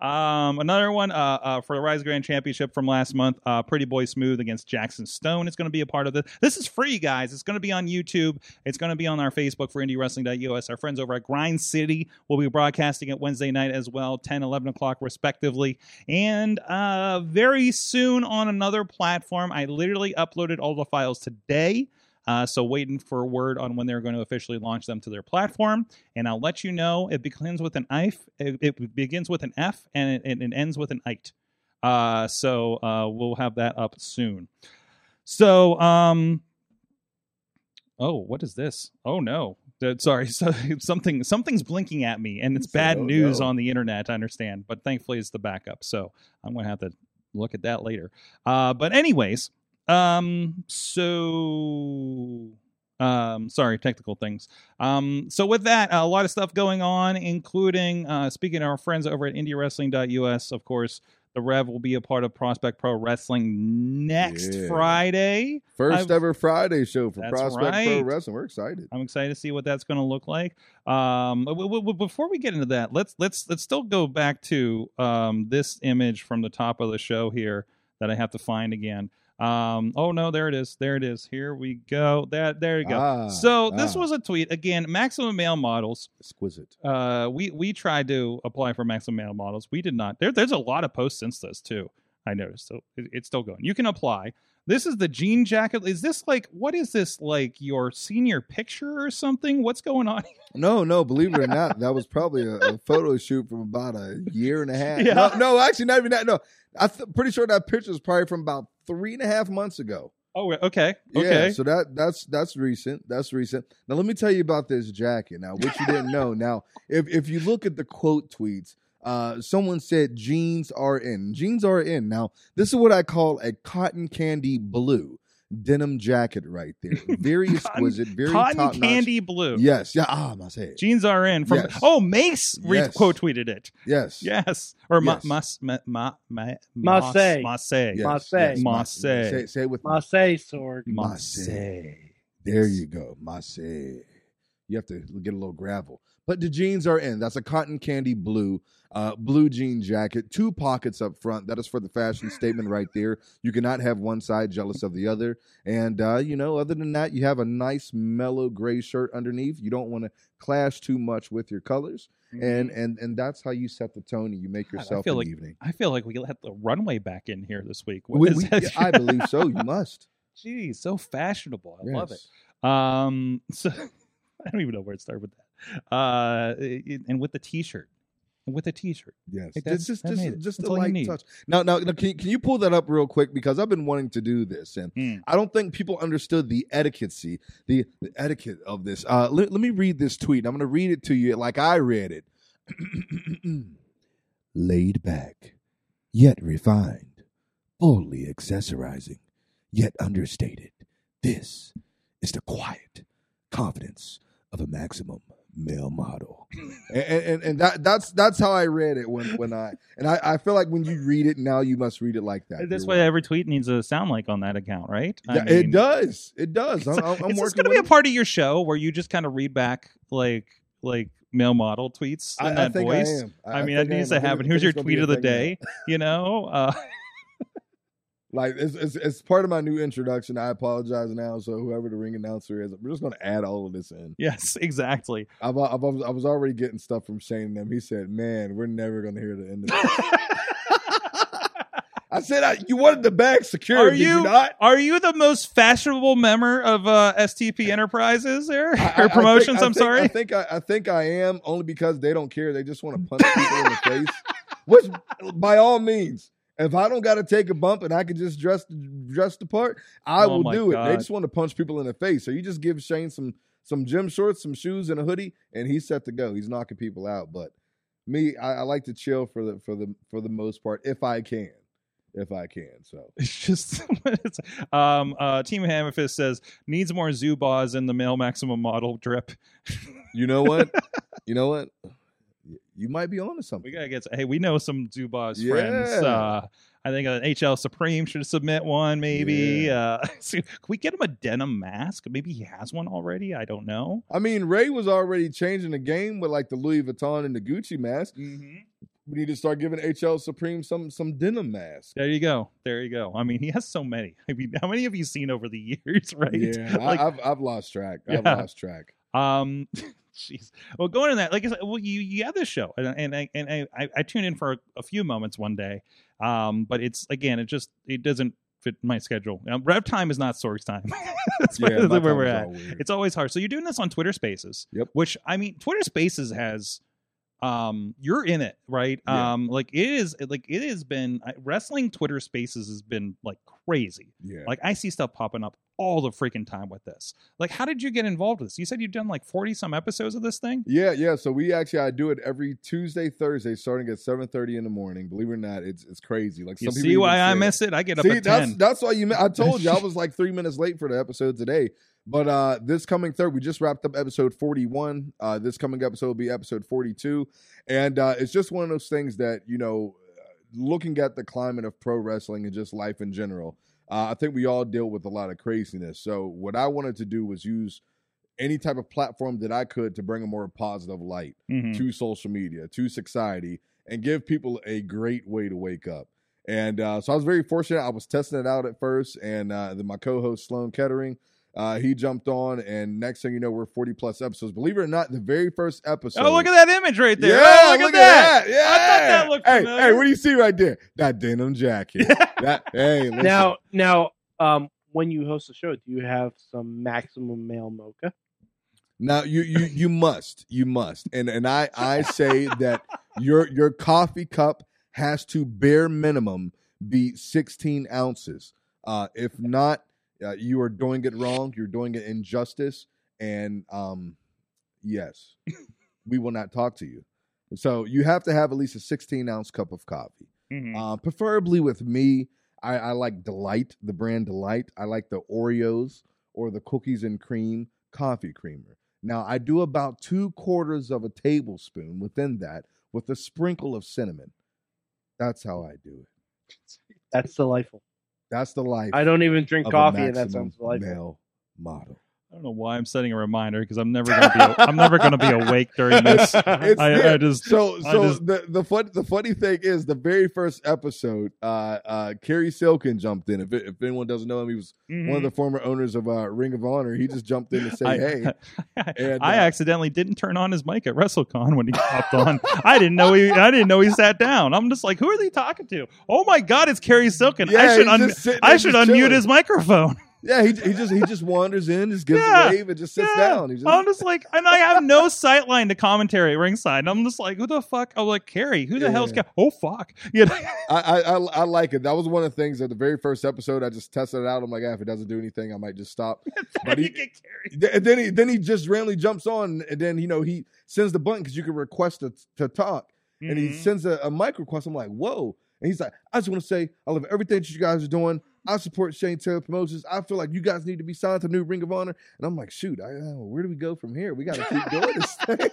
Um, another one uh, uh, for the Rise Grand Championship from last month. Uh, Pretty Boy Smooth against Jackson Stone is going to be a part of this. This is free, guys. It's going to be on YouTube. It's going to be on our Facebook for IndieWrestling.us. Our friends over at Grind City will be broadcasting it Wednesday night as well, 10, 11 o'clock respectively. And uh, very soon on another platform. I literally uploaded all the files today. Uh, so waiting for a word on when they're going to officially launch them to their platform, and I'll let you know. It begins with an F. It, it begins with an F, and it, it ends with an ite. Uh, so uh, we'll have that up soon. So, um, oh, what is this? Oh no, Uh, sorry, so, something something's blinking at me, and it's bad "Oh, news no." on the internet. I understand, but thankfully it's the backup, so I'm going to have to look at that later. Uh, but anyways, um, so um, sorry, technical things. Um, so with that, a lot of stuff going on, including uh, speaking to our friends over at IndieWrestling.us. Of course, the Rev will be a part of Prospect Pro Wrestling next Yeah. Friday. 1st I've- ever Friday show for Prospect Pro. Wrestling. We're excited. I'm excited to see what that's going to look like. Um, w- w- before we get into that, let's let's let's still go back to um, this image from the top of the show here that I have to find again. Um, oh no, there it is. There it is. Here we go. That there you go. Ah, so this ah. was a tweet again. Maximum male models. Exquisite. Uh, we we tried to apply for maximum male models. We did not. There, there's a lot of posts since this too. I noticed. So it, it's still going. You can apply. This is the jean jacket. Is this like what is this like your senior picture or something? What's going on? Here? No, no, believe it or not, that was probably a, a photo shoot from about a year and a half. Yeah. No, no, actually, not even that. No, I'm th- pretty sure that picture is probably from about three and a half months ago. Oh, okay, Yeah, so that that's that's recent. That's recent. Now let me tell you about this jacket. Now, which you didn't know. Now, if if you look at the quote tweets, uh, someone said jeans are in. Jeans are in. Now, this is what I call a cotton candy blue denim jacket right there. Very exquisite. Very Cotton top-notch. candy blue. Yes. Yeah. Ah, I must say it. Jeans are in from. Yes. Oh, Mace re- Yes. quote tweeted it. Yes. Yes, or ma, Yes. mas, ma, ma, ma, Marseille. Marseille. Yes, Marseille. yes, Marseille. Say, say it with me. Marseille sword. Marseille. There you go, Marseille. You have to get a little gravel. But the jeans are in. That's a cotton candy blue, uh, blue jean jacket, two pockets up front. That is for the fashion statement right there. You cannot have one side jealous of the other. And uh, you know, other than that, you have a nice mellow gray shirt underneath. You don't want to clash too much with your colors. And and and that's how you set the tone and you make God, I yourself feel an like- evening. I feel like we let the runway back in here this week. We- is we-? I believe so. You must. Geez, so fashionable. I love it. Yes. Um, so I don't even know where to start with that. Uh, it- and with the T-shirt, with the T-shirt. Yes, Like, that's- just just it. just That's a light touch. Now, now, now can, can you pull that up real quick because I've been wanting to do this, and Hmm. I don't think people understood the etiquette, the the etiquette of this. Uh, let, let me read this tweet. I'm going to read it to you like I read it. Laid back, yet refined, boldly accessorizing, yet understated. This is the quiet confidence of a maximum male model. and, and and that that's that's how I read it when when I and I, I feel like when you read it now you must read it like that. That's You're right. every tweet needs to sound like on that account, right? I Yeah, mean, it does. It does. I'm, I'm, I'm it's gonna be a part of your show where you just kind of read back like like male model tweets in I, I that think voice. I am. I, mean, that think I needs am. to happen. Here's your tweet of the thing now. day. You know, uh, Like it's, it's it's part of my new introduction. I apologize now. So whoever the ring announcer is, we're just going to add all of this in. yes, exactly. I've, I've, I was already getting stuff from Shane and them. He said, "Man, we're never going to hear the end of this." I said, I, "You wanted the bag secure, Are did you- you not?" Are you the most fashionable member of uh, STP Enterprises there I- I- I or promotions? I I'm think- sorry. I think I, I think I am only because they don't care. They just want to punch people in the face. Which, by all means, if I don't got to take a bump and I can just dress dress the part, I Oh will do it. They just want to punch people in the face. So you just give Shane some some gym shorts, some shoes, and a hoodie, and he's set to go. He's knocking people out. But me, I, I like to chill for the for the for the most part if I can, if I can. So It's just it's, um uh Team Hammerfist says needs more Zubaz in the male maximum model drip. you know what, you know what. You might be onto something. We gotta get. Hey, we know some Zubaz Yeah. friends. Uh, I think an HL Supreme should submit one. Maybe. Uh, so can we get him a denim mask? Maybe he has one already. I don't know. I mean, Ray was already changing the game with like the Louis Vuitton and the Gucci mask. We need to start giving HL Supreme some some denim mask. There you go. There you go. I mean, he has so many. I mean, how many have you seen over the years? Right? Yeah, Like, I, I've I've lost track. I've lost track. Um, jeez. Well, going in that, like I said, well, you you have this show, and and I and I, I, I tuned in for a, a few moments one day. Um, but it's again, it just it doesn't fit my schedule. Um, rev time is not source time. That's Yeah, where, where we're at. It's always hard. So you're doing this on Twitter Spaces. Yep. Which I mean, Twitter Spaces has um you're in it right Yeah. um like it is like it has been wrestling twitter spaces has been like crazy yeah. like I see stuff popping up all the freaking time with this. Like, how did you get involved with this? You said you've done like forty some episodes of this thing. Yeah, yeah. So we actually I do it every Tuesday, Thursday, starting at seven thirty in the morning. Believe it or not, it's it's crazy. Like You see why I miss it? I get up See, at that's ten. that's why you. I told you I was like three minutes late for the episode today. But uh this coming third, we just wrapped up episode forty one. Uh This coming episode will be episode forty two, and uh it's just one of those things that you know, looking at the climate of pro wrestling and just life in general. Uh, I think we all deal with a lot of craziness. So what I wanted to do was use any type of platform that I could to bring a more positive light Mhm. to social media, to society, and give people a great way to wake up. And uh, so I was very fortunate. I was testing it out at first, and uh, then my co-host Sloan Kettering, uh, he jumped on, and next thing you know, we're forty plus episodes. Believe it or not, the very first episode. Oh, look at that image right there! Yeah, oh, look, at that! Yeah, I thought that looked hey, familiar. hey, what do you see right there? That denim jacket. that hey, listen. Now, now, um, when you host a show, do you have some maximum male mocha? Now you you you must you must and and I I say that your your coffee cup has to bare minimum be 16 ounces. Uh, if not, uh, you are doing it wrong. You're doing it injustice, and um, yes, we will not talk to you. So you have to have at least a 16 ounce cup of coffee. Mhm. Uh, preferably with me, I, I like Delight, the brand Delight. I like the Oreos or the cookies and cream coffee creamer. Now, I do about two quarters of a tablespoon within that with a sprinkle of cinnamon. That's how I do it. That's delightful. That's the life I don't even drink coffee, and that sounds delightful. male model. I don't know why I'm setting a reminder because I'm never gonna be I'm never gonna be awake during this. It's I, there. I just So, so just- the the fun the funny thing is the very first episode, uh, uh, Cary Silkin jumped in. If it, if anyone doesn't know him, he was one of the former owners of uh, Ring of Honor. He just jumped in to say, Mm-hmm. I, "Hey, And, I uh, accidentally didn't turn on his mic at WrestleCon when he popped on. I didn't know he. I didn't know he sat down. I'm just like, who are they talking to? Oh my God, it's Cary Silkin. Yeah, I should un- I should unmute chilling. his microphone. Yeah." He, he just he just wanders in, just gives Yeah. a wave, and just sits Yeah. down. Just, I'm just like, and I have no sight line to commentary ringside. And I'm just like, who the fuck? I'm like, Cary, who the hell's Yeah. Oh fuck, you know? I, I I I like it. That was one of the things that the very first episode. I just tested it out. I'm like, ah, if it doesn't do anything, I might just stop. But he- get. Th- And then he then he just randomly jumps on, and then you know he sends the button because you can request to, to talk, and he Mhm. sends a, a mic request. I'm like, whoa! And he's like, I just want to say I love everything that you guys are doing. I support Shane Taylor Promotions. I feel like you guys need to be signed to New Ring of Honor. And I'm like, shoot, I, uh, where do we go from here? We got to keep doing this thing.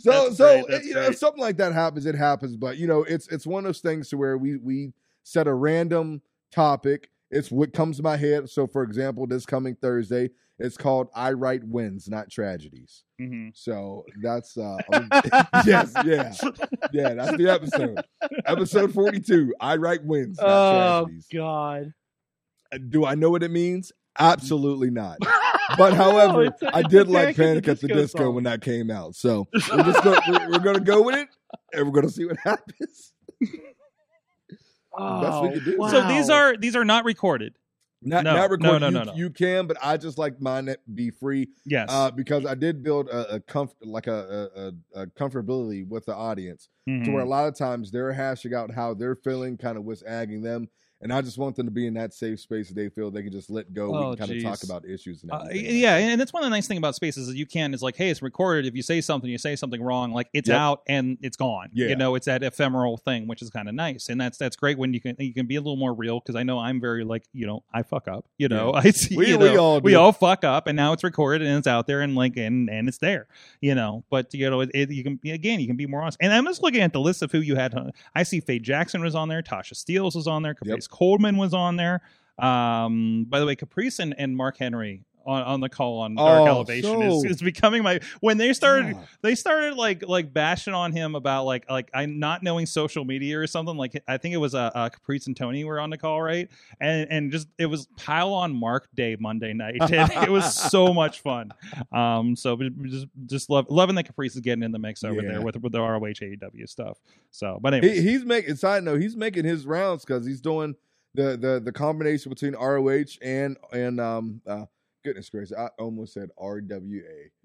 so That's so great, you know great. if something like that happens, it happens. But you know, it's it's one of those things to where we we set a random topic. It's what comes to my head. So for example, this coming Thursday, it's called I Write Wins, Not Tragedies. Mhm. So that's uh I'm- yes, yeah. Yeah, that's the episode. episode 42. I write wins, not Oh tragedies. God! Do I know what it means? Absolutely not. But however, it's a- I did like Panic Panic at the Disco song. when that came out. So we're just gonna, we're, we're gonna go with it, and we're gonna see what happens. Oh, we do. Wow. So these are these are not recorded. Not No, not no, no, you, no, no. you can, but I just like mine to be free Yes. uh, because I did build a, a comf- like a, a, a, comfortability with the audience. to Mhm. where a lot of times they're hashing out how they're feeling, kind of what's agging them, And I just want them to be in that safe space that they feel they can just let go. Oh, we can kind of talk about issues and Uh, yeah, and that's one of the nice thing about spaces is you can is like, hey, it's recorded. If you say something, you say something wrong, like it's Yep. out and it's gone. Yeah. you know, it's that ephemeral thing, which is kind of nice, and that's that's great when you can you can be a little more real because I know I'm very like you know I fuck up. You know, I see. We- you we know, all we all fuck up, and now it's recorded and it's out there and like and and it's there. You know, but you know, it, it, you can again you can be more honest. And I'm just looking at the list of who you had. I see Faye Jackson was on there, Tasha Steelz was on there, Caprice Coleman was on there. Um, by the way, Caprice and, and Mark Henry on, on the call on Dark Oh, Elevation is, so- is becoming my when they started Yeah. they started like like bashing on him about like like I not knowing social media or something like I think it was uh, uh Caprice and Tony were on the call right and and just it was pile on Mark Day Monday night and it was so much fun um so just just love loving that Caprice is getting in the mix over Yeah. there with with the ROH AEW stuff so but He, he's making side note. He's making his rounds because he's doing the the the combination between ROH and and um uh, goodness gracious, I almost said RWA.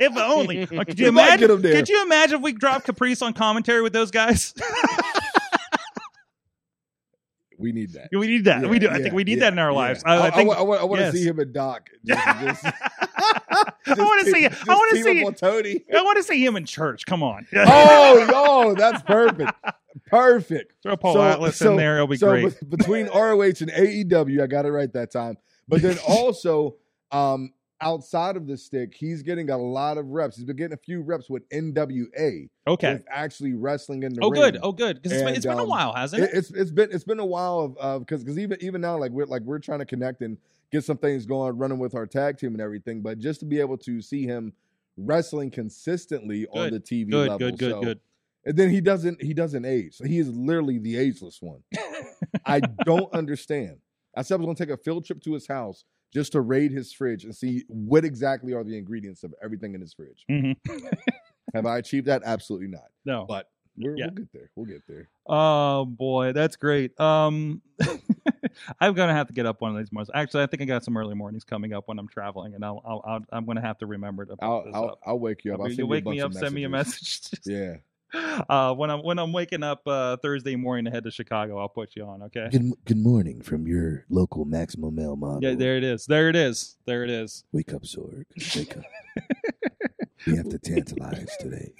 if only could you We might get imagine could you imagine if we drop Caprice on commentary with those guys we need that. we need that we do I think we need yeah, that in our yeah. lives I, I think I, want, I want yes. to see him and Doc. Just, just, I want to see. just I want to see. up on Tony. I want to see him in church. Come on. oh no, that's perfect. Perfect. Throw Paul So- Atlas so- in there. It'll be so great. be- between ROH and AEW, I got it right that time. But then also, um, outside of the stick, he's getting a lot of reps. He's been getting a few reps with NWA, okay. with actually wrestling in the ring. Oh, ring. good. Oh, good. Because it's, it's been a um, while, hasn't It, it? it's it's been it's been a while of because because even even now like we're like we're trying to connect and get some things going running with our tag team and everything but just to be able to see him wrestling consistently on the TV Good. level Good. Good. so- Good. and then he doesn't he doesn't age so he is literally the ageless one I don't understand I said I was going to take a field trip to his house just to raid his fridge and see what exactly are the ingredients of everything in his fridge Mhm. have I achieved that absolutely not No. but we're, Yeah. we'll get there we'll get there Oh boy, that's great. Um, I'm gonna have to get up one of these mornings. Actually, I think I got some early mornings coming up when I'm traveling, and I'll, I'll, I'll I'm gonna have to remember to. I'll I'll. I'll wake you up I'll you send wake me up, send me a message. yeah uh, when I'm when I'm waking up uh, Thursday morning to head to Chicago, I'll put you on. Okay. Good, good morning from your local Maximum Male model. Yeah, there it is. There it is. There it is. Wake up, Sorg. Wake up. we have to tantalize today.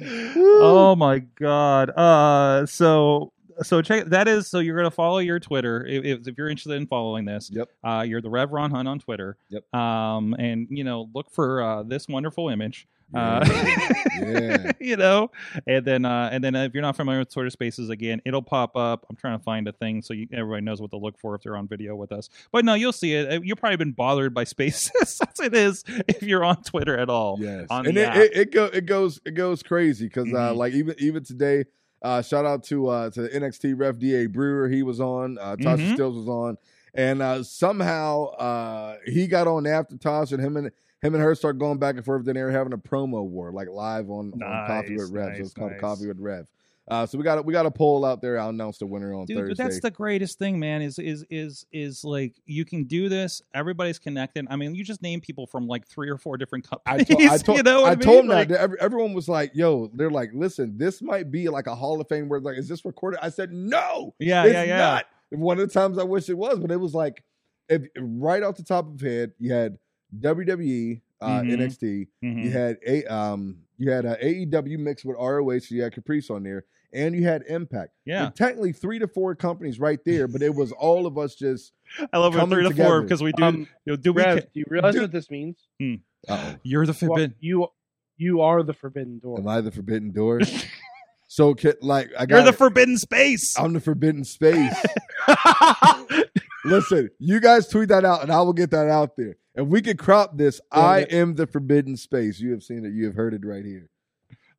oh my god. Uh, so so check that is so you're gonna follow your Twitter if, if you're interested in following this. Yep. Uh, you're the Rev Ron Hunt on Twitter. Yep. Um, and you know look for uh, this wonderful image. Uh, yeah. you know, and then uh, and then if you're not familiar with Twitter Spaces, again, it'll pop up. I'm trying to find a thing so you, everybody knows what to look for if they're on video with us. But no, you'll see it. You've probably been bothered by Spaces as it is if you're on Twitter at all. Yes, on and it, it it go it goes it goes crazy because uh, Mhm. like even even today, uh, shout out to uh, to the NXT ref Da Brewer, he was on, uh, Tasha Mhm. Steelz was on, and uh, somehow uh, he got on after Tasha, and him and him and her start going back and forth. Then they were having a promo war like live on, on Coffee with Rev. so nice, it's called nice. Coffee with Rev. Uh, so we got we got a poll out there. I'll announce the winner on Dude, Thursday. but that's the greatest thing, man. Is is is is like you can do this. Everybody's connected. I mean, you just name people from like three or four different I companies. I told, you know I I, mean? told them Like, that. Every- Everyone was like, "Yo," they're like, "Listen, this might be like a Hall of Fame where like, is this recorded?" I said, "No, Yeah, it's yeah, yeah. not." One of the times I wish it was, but it was like, if right off the top of head, you had WWE, uh, Mhm. NXT, Mhm. you had a um, you had uh, AEW mixed with ROH, so you had Caprice on there, and you had Impact. Yeah. With technically three to four companies right there, but it was all of us just. I love it coming three to together. four because we do. Um, you know, do we? Rev, ca- do you realize Dude. what this means? Uh-oh. You're the Well, forbidden. you you are the forbidden door. Am I the forbidden door? so, like, I got You're the forbidden space. I'm the forbidden space. Listen, you guys tweet that out, and I will get that out there. If we could crop this, Yeah, I yeah. am the forbidden space. You have seen it. You have heard it right here.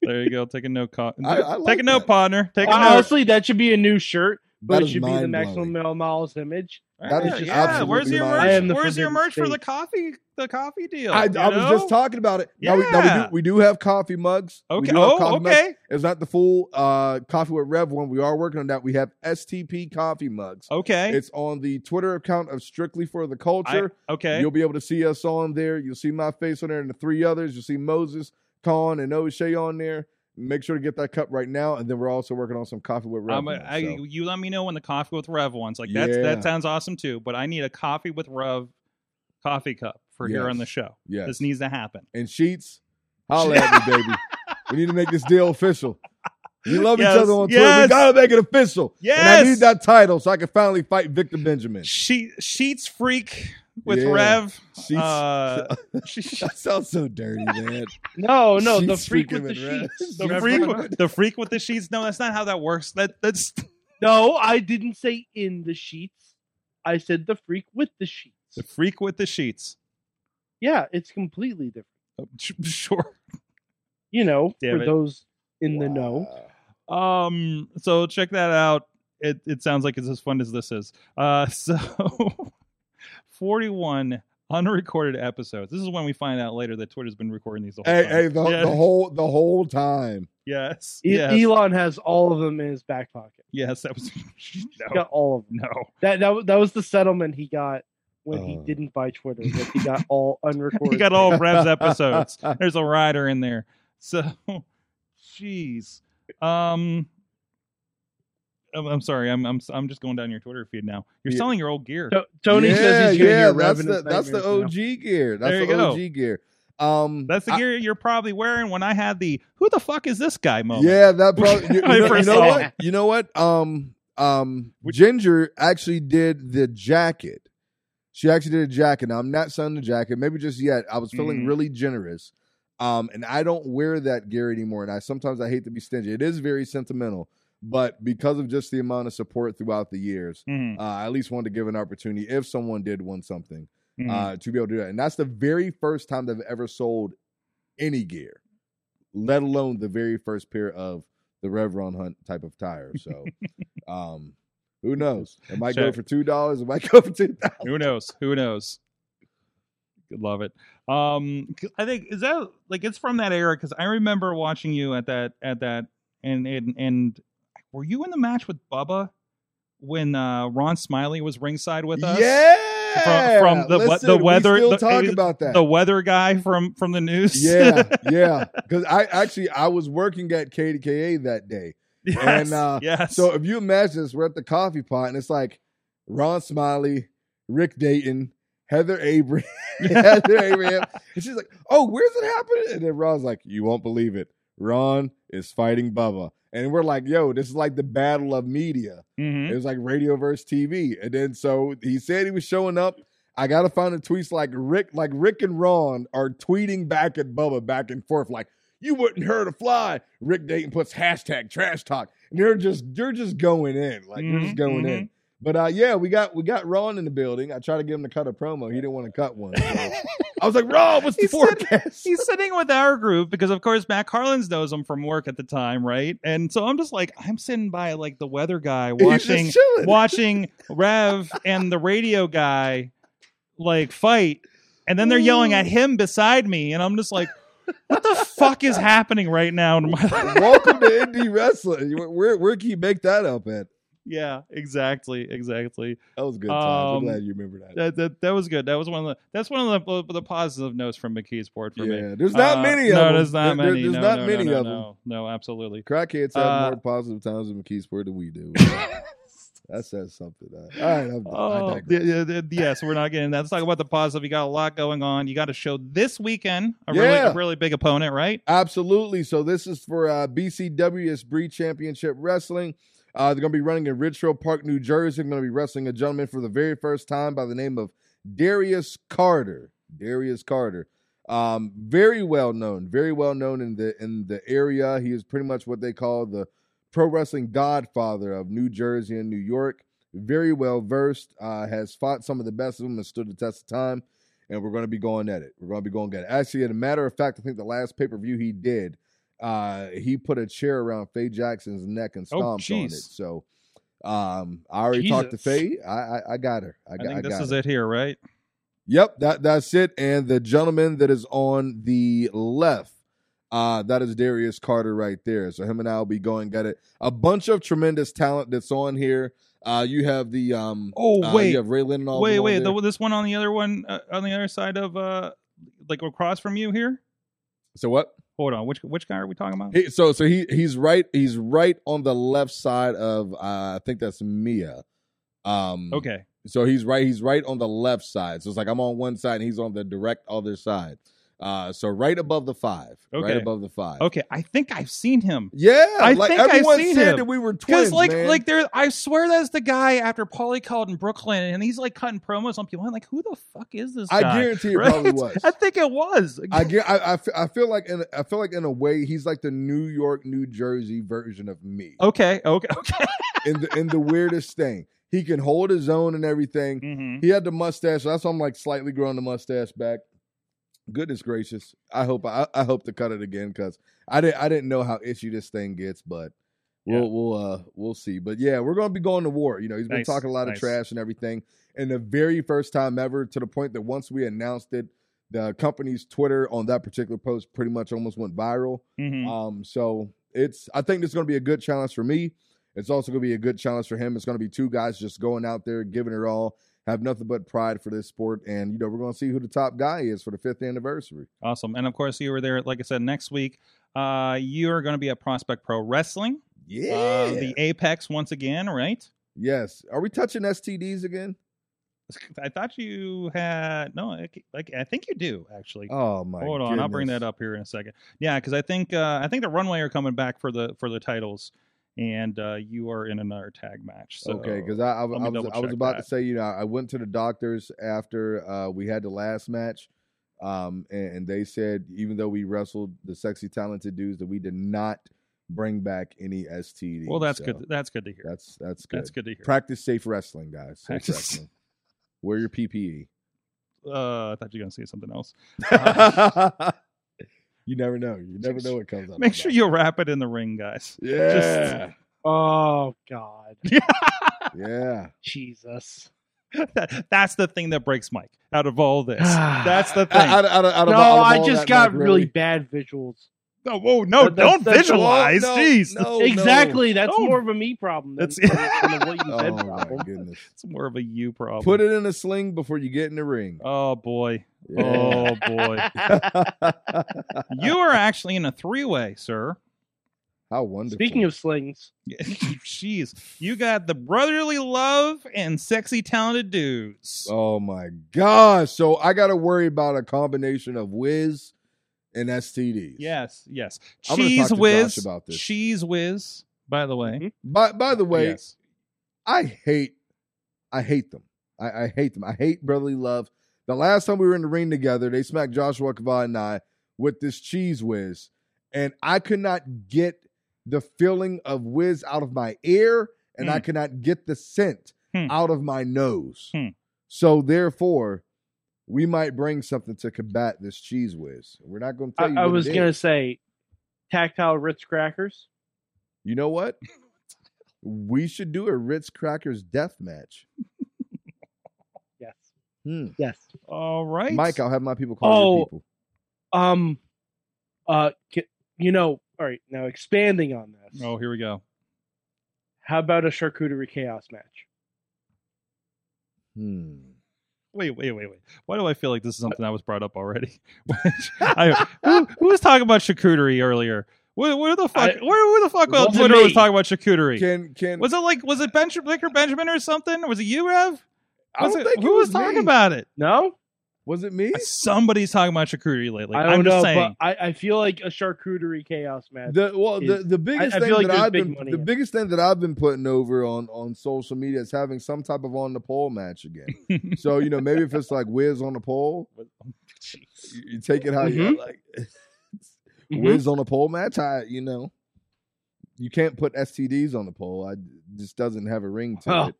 There you go. Take a note. Co- I- I Take a note, that. partner. Take a note. Honestly, that should be a new shirt, but That it is should be the maximum mind-blowing. male models image. that yeah, is yeah. absolutely Where's your mine. merch? I am the Where's your forbidden merch for the space. coffee? The coffee deal. I, you I was know? just talking about it. Now, we, now we Yeah. do we do have coffee mugs. We Okay. do have Oh, coffee mugs. okay. It's not the full uh, coffee with Rev one. We are working on that. We have STP coffee mugs. Okay. It's on the Twitter account of Strictly for the I- Culture. okay. You'll be able to see us on there. You'll see my face on there and the three others. You'll see Moses, Con, and O'Shea on there. make sure to get that cup right now, and then we're also working on some coffee with Rev. Um, I, so. you let me know when the coffee with Rev ones like that's Yeah. that sounds awesome too. But I need a coffee with Rev coffee cup for here on the show. Yes. This needs to happen. and sheets, holla at me, baby. We need to make this deal official. We love Yes, each other on Twitter. yes. We gotta make it official. Yes, And I need that title so I can finally fight Victor Benjamin. She Sheets freak with Yeah. Rev. Sheets- Uh, she- That sounds so dirty, man. No, no, the freak with the Rev. sheets. the Rev freak, with- with, the freak with the sheets. No, that's not how that works. That that's No, I didn't say in the sheets. I said the freak with the sheets. the freak with the sheets. Yeah, it's completely different. Oh, Sure. You know, Damn for it. those in the know. Um. So check that out. It it sounds like it's as fun as this is. Uh. So, forty one unrecorded episodes. This is when we find out later that Twitter's been recording these the whole Hey, time. hey, the, Yeah. the whole the whole time. Yes. E- yes. Elon has all of them in his back pocket. Yes. That was. He no. got all of them. No. That that was- that was the settlement he got when he Oh. didn't buy Twitter. That he got all unrecorded. He got all of Rev's episodes. There's a rider in there. So, jeez. Um. I'm, I'm sorry. I'm I'm I'm just going down your Twitter feed now. You're Yeah. selling your old gear. To- Tony yeah, says he's gonna yeah, hear that's the that's the OG now. gear. That's There you the go. OG gear. Um, That's the I- gear you're probably wearing when I had the "Who the fuck is this guy?" moment. Yeah, that probably. You, you know, you know what? You know what? Um, um, Which- Ginger actually did the jacket. She actually did a jacket. Now I'm not selling the jacket. Maybe just yet. I was feeling Mhm. really generous. Um, and I don't wear that gear anymore. And I sometimes I hate to be stingy. It is very sentimental, but because of just the amount of support throughout the years, Mhm, uh, I at least wanted to give an opportunity if someone did win something mhm. uh, to be able to do that. And that's the very first time they've ever sold any gear, let alone the very first pair of the Rev Ron Hunt type of tire. So, um, who knows? It might go for two dollars. It might go for two thousand. Who knows? Who knows? Love it. um I think is that like it's from that era because I remember watching you at that at that and and and were you in the match with Bubba when uh Ron Smiley was ringside with us? Yeah, from the Listen, the we weather- still the- talk about that. the weather guy from from the news. yeah, yeah. Because I actually I was working at KDKA that day. yes, And, uh, yes. So if you imagine this, we're at the coffee pot and it's like Ron Smiley, Rick Dayton, Heather Abraham, Heather Abraham. And she's like, Oh, where's it happening? And then Ron's like, You won't believe it. Ron is fighting Bubba. And we're like, yo, this is like the battle of media. Mhm. It was like radio versus TV. And then so he said he was showing up. I gotta find the tweets like Rick, like Rick and Ron are tweeting back at Bubba back and forth, like, you wouldn't hurt a fly. Rick Dayton puts hashtag trash talk. And they're just they're just going in. Like they're just going mhm. in. But uh yeah, we got we got Ron in the building. I tried to get him to cut a promo. He didn't want to cut one. So I was like, Ron, what's the He said- forecast? He's sitting with our group because, of course, Matt Carlins knows him from work at the time, right? And so I'm just like, I'm sitting by like the weather guy watching watching Rev and the radio guy like fight, and then they're yelling at him beside me, and I'm just like, what the fuck is happening right now in my life? Welcome to indie wrestling. Where where can you make that up at? Yeah, exactly, exactly. That was good. Um, I'm glad you remember that. That, that that was good. That was one of the that's one of the the positive notes from McKeesport for me. yeah, there's not Uh, many of no, them. there's not There- many. There's no, not no, many no, of no, them. No, absolutely. Crackheads have Uh, more positive times in McKeesport than we do. that says something. All right, I'm, Oh, yeah, yeah, yes, we're not getting that. Let's talk about the positive. You got a lot going on. You got a show this weekend. A really, Yeah. a really big opponent, right? Absolutely. So this is for uh, BCW. It's Bree Championship Wrestling. Uh, they're going to be running in Ridgefield Park, New Jersey. They're going to be wrestling a gentleman for the very first time by the name of Darius Carter. Darius Carter. Um, very well known, very well known in the in the area. He is pretty much what they call the pro wrestling godfather of New Jersey and New York. Very well versed. Uh, has fought some of the best of them and stood the test of time. And we're going to be going at it. We're going to be going at it. Actually, as a matter of fact, I think the last pay per view he did, uh, he put a chair around Faye Jackson's neck and Oh, stomped on it. jeez. So, um, I already talked to Faye. I, I I got her. I, I got, think I this got is her. it here, right? Yep, that that's it. And the gentleman that is on the left, uh, that is Darius Carter right there. So him and I will be going at it. A bunch of tremendous talent that's on here. Uh, you have the um. Oh, uh, wait. you have Ray Lynn. and all wait, them on wait. The, this one on the other one, uh, on the other side of, uh, like across from you here. so what? Hold on, which which guy are we talking about? He, so so he he's right he's right on the left side of uh, I think that's Mia. Um Okay, So he's right he's right on the left side. So it's like I'm on one side and he's on the direct other side. Uh so right above the 5. Okay. Right above the 5. okay. I think I've seen him. Yeah, I like think I've seen said him. that we were twins, like man. like there, I swear that's the guy after Paulie called in Brooklyn, and he's like cutting promos on people. I'm like, who the fuck is this I guy? guarantee it Right? probably was. I think it was. I get. I, I, feel like in. I feel like in a way he's like the New York, New Jersey version of me. okay, okay, okay. In the in the weirdest thing, he can hold his own and everything. hmm He had the mustache. So that's why I'm like slightly growing the mustache back. Goodness gracious! I hope I, I hope to cut it again because I didn't I didn't know how itchy this thing gets, but Yeah. we'll we'll uh we'll see. But yeah, we're gonna be going to war. You know, he's been Nice, talking a lot nice. of trash and everything, and the very first time ever, to the point that once we announced it, the company's Twitter on that particular post pretty much almost went viral. hmm Um, so it's I think it's going to be a good challenge for me. It's also going to be a good challenge for him. It's going to be two guys just going out there, giving it all, have nothing but pride for this sport, and you know we're going to see who the top guy is for the fifth anniversary. Awesome. And of course, you were there. Like I said, next week, uh, you are going to be at Prospect Pro Wrestling, Yeah. uh, the Apex once again, right? yes. Are we touching STDs again? I thought you had no. Like I think you do actually. Oh my! Hold on, I'll bring that up here in a second. Yeah, because I think uh, I think the Runway are coming back for the for the titles, and uh, you are in another tag match. So, okay, because I, I, I was I was about that. to say, you know, I went to the doctors after uh, we had the last match, um, and, and they said even though we wrestled the sexy talented dudes, that we did not bring back any STD. well, that's So good. That's good to hear. That's that's good. That's good to hear. Practice safe wrestling, guys. Safe wrestling. Wear your PPE. Uh, I thought you were gonna say something else. you never know. You never know what comes up. Make sure you wrap it in the ring, guys. Yeah. Oh God, yeah. Jesus. That's the thing that breaks Mike out of all this. That's the thing. Out, out, out, out of, no, out of I just got Mike, really bad visuals. Oh, whoa, no, that's- don't that's- visualize. no, Jeez, no, no. exactly. That's Oh. more of a me problem than, That's- than a what you said Oh my goodness. it's more of a you problem. Put it in a sling before you get in the ring. Oh boy. Yeah. Oh boy. You are actually in a three-way, sir. How wonderful. Speaking of slings, Jeez, you got the brotherly love and sexy talented dudes. Oh my gosh. So I got to worry about a combination of whiz and STDs. Yes, yes. I'm gonna Cheese talk to Josh whiz. about this. Cheese whiz. By the way, Mhm. By by the way, yes. I hate I hate them. I, I hate them. I hate brotherly love. The last time we were in the ring together, they smacked Joshua Kavad and I with this cheese whiz, and I could not get the feeling of whiz out of my ear, and I Hmm. could not get the scent Hmm. out of my nose. Hmm. So therefore, we might bring something to combat this cheese whiz. We're not going to tell you. I what was gonna say tactile Ritz crackers. You know what? we should do a Ritz Crackers death match. Yes, Hmm. yes. All right, Mike, I'll have my people call Oh. your people. Um, uh, ki- you know, all right. Now expanding on this, Oh, here we go. how about a charcuterie chaos match? Hmm. Wait, wait, wait, wait. Why do I feel like this is uh, something that was brought up already? I, who, who was talking about charcuterie earlier? Where, where the fuck? I- where, where the fuck It on wasn't Twitter was talking about charcuterie? Can can was it like was it ben, Victor Benjamin or something? Was it you, Rev? I don't it, think it who was, me. talking about it? No, Was it me? Somebody's talking about charcuterie lately. I don't I'm just know, saying. but I, I feel like a charcuterie chaos match. The well, the, is- the biggest I thing feel like that I've been money the in biggest thing that I've been putting over on on social media is having some type of on the pole match again. so you know maybe if it's like Wiz on the pole, you, you take it how you Mhm. like. Mhm. Wiz on the pole match, I you know, you can't put STDs on the pole. I it just doesn't have a ring to Oh.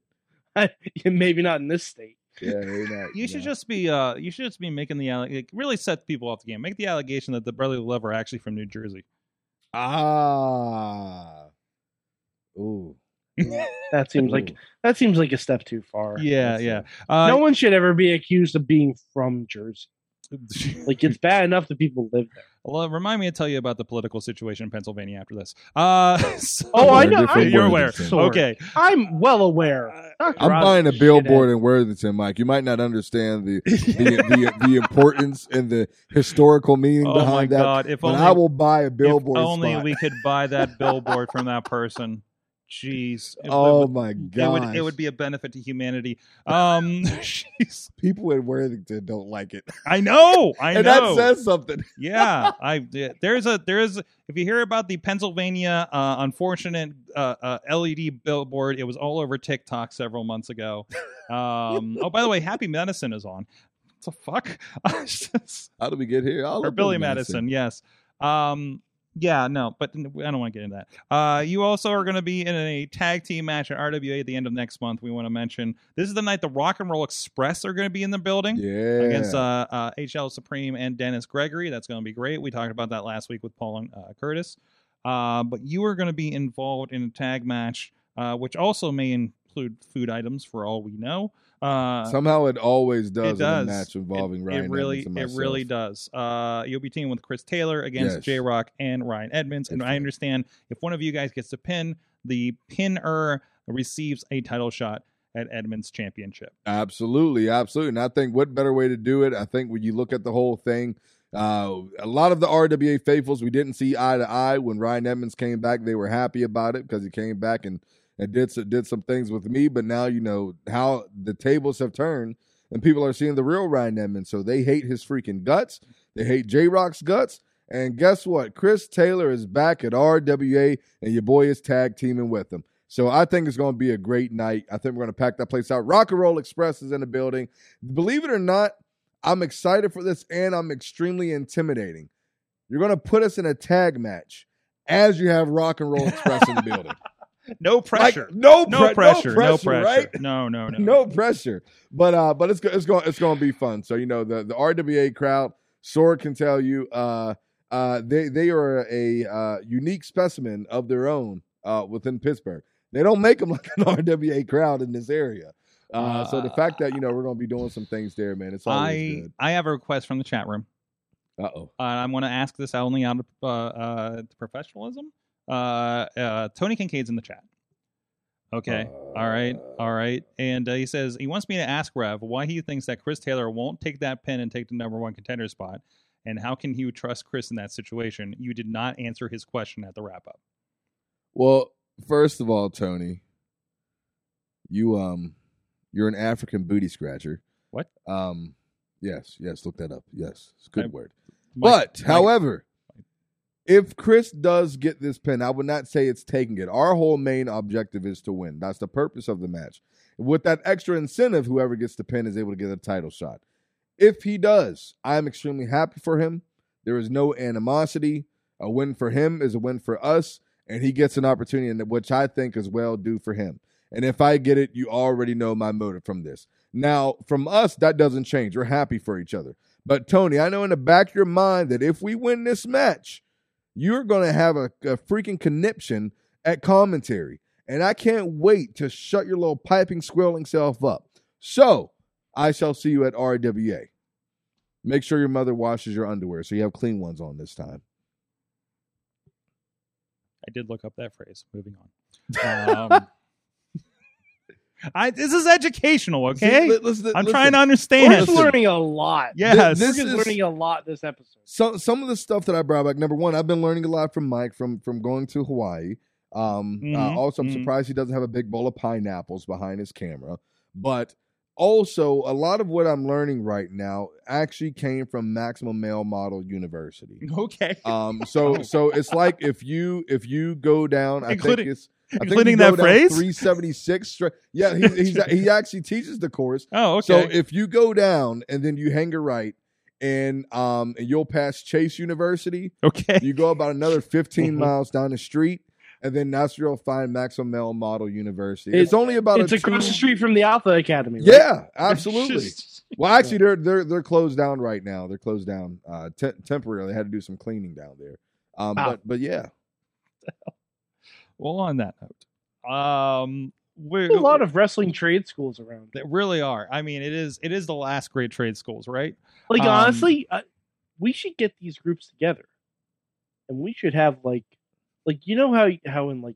it. Maybe not in this state. Yeah, not, You should know. just be uh you should just be making the alle- like, really set people off the game. Make the allegation that the brotherly love are actually from New Jersey. ah. Ooh. That seems like that seems like a step too far. Yeah, That's yeah. Uh, no one should ever be accused of being from Jersey. Like it's bad enough that people live there. Well, remind me to tell you about the political situation in Pennsylvania after this. Uh, so- Oh, I We're know. different I, You're aware. Okay. I'm well aware. Dr. I'm buying a billboard shithead. in Worthington, Mike. You might not understand the the, the, the importance and the historical meaning Oh my behind that. God! If But only, I will buy a billboard. if only spot. we could buy that billboard from that person. Jeez. It Oh would- my god! it would be a benefit to humanity. Um. People in Worthington don't like it, I know, I and know. that says something. yeah, I there's a there's if you hear about the Pennsylvania uh, unfortunate uh, uh, LED billboard, it was all over TikTok several months ago. Um, oh, by the way, Happy Medicine is on. What the fuck? How did we get here? Or Billy Madison, yes. Um, yeah, no, but I don't want to get into that. Uh, you also are going to be in a tag team match at RWA at the end of next month. We want to mention this is the night the Rock and Roll Express are going to be in the building Yeah, against uh, uh, HL Supreme and Dennis Gregory. That's going to be great. We talked about that last week with Paul and uh, Curtis. Uh, but you are going to be involved in a tag match, uh, which also may include food items for all we know. Uh, Somehow it always does, does. in a match involving it, Ryan. it really, and it really does. Uh, you'll be teaming with Chris Taylor against Yes. J Rock and Ryan Edmonds. And That's I understand if one of you guys gets to pin, the pinner receives a title shot at Edmonds Championship. Absolutely, absolutely. And I think what better way to do it? I think when you look at the whole thing, uh, a lot of the RWA faithfuls we didn't see eye to eye when Ryan Edmonds came back. They were happy about it because he came back and, and did so, did some things with me. But now you know how the tables have turned and people are seeing the real Ryan Edmonds. So they hate his freaking guts. They hate J Rock's guts. And guess what? Chris Taylor is back at RWA, and your boy is tag teaming with him. So I think it's going to be a great night. I think we're going to pack that place out. Rock and Roll Express is in the building. Believe it or not, I'm excited for this, and I'm extremely intimidating. You're going to put us in a tag match as you have Rock and Roll Express in the building. No pressure. no, no, pre- pressure, no no pressure, pressure. right? No, no, no. no pressure. But uh, but it's go- it's going it's going to be fun. So you know the the RWA crowd, Sorg can tell you, uh, uh, they they are a uh, unique specimen of their own uh, within Pittsburgh. They don't make them like an RWA crowd in this area. Uh, so the fact that you know we're going to be doing some things there, man, it's always I good. I have a request from the chat room. Uh oh. Uh, I'm going to ask this only out of uh, uh, professionalism. Uh, uh, Tony Kincaid's in the chat. Okay. all right. All right. And uh, he says he wants me to ask Rev why he thinks that Chris Taylor won't take that pin and take the number one contender spot, and how can he trust Chris in that situation? You did not answer his question at the wrap up. Well, first of all, Tony, you um, you're an African booty scratcher. What? Um, yes, yes. Look that up. Yes, it's a good I- word. Mike- But, Mike- however, if Chris does get this pin, I would not say it's taking it. Our whole main objective is to win. That's the purpose of the match. With that extra incentive, whoever gets the pin is able to get a title shot. If he does, I'm extremely happy for him. There is no animosity. A win for him is a win for us, and he gets an opportunity, which I think is well due for him. And if I get it, you already know my motive from this. Now, from us, that doesn't change. We're happy for each other. But Tony, I know in the back of your mind that if we win this match, you're going to have a, a freaking conniption at commentary. And I can't wait to shut your little piping, squirreling self up. So I shall see you at RWA. Make sure your mother washes your underwear so you have clean ones on this time. I did look up that phrase. Moving on. Um, I this is educational, okay? See, listen- I'm listen. trying to We're understand. just learning a lot. Yes. This We're just is- learning a lot this episode. some some of the stuff that I brought back. Number one, I've been learning a lot from Mike from from going to Hawaii. Um, uh, Mhm, also, I'm mhm. surprised he doesn't have a big bowl of pineapples behind his camera. But also, a lot of what I'm learning right now actually came from Maximum Male Model University. okay. Um, so so it's like if you if you go down, I Including- think it's including you that phrase? 376. Straight. Yeah, he, he's he actually teaches the course. oh, okay. So if you go down and then you hang a right and um and you'll pass Chase University, okay. you go about another 15 Mhm. miles down the street, and then that's where you'll find Maximum Male Model University. It's- It's, only about It's a across two- the street from the Alpha Academy. Right? Yeah, absolutely. Well, actually, they're they're they're closed down right now. They're closed down uh, te- temporarily. They had to do some cleaning down there. Um, Wow. but but yeah, well, on that note, um, we There's a lot of wrestling trade schools around. They really are. I mean, it is it is the last great trade schools, right? Like Um, honestly, uh, we should get these groups together, and we should have like, like you know how how in like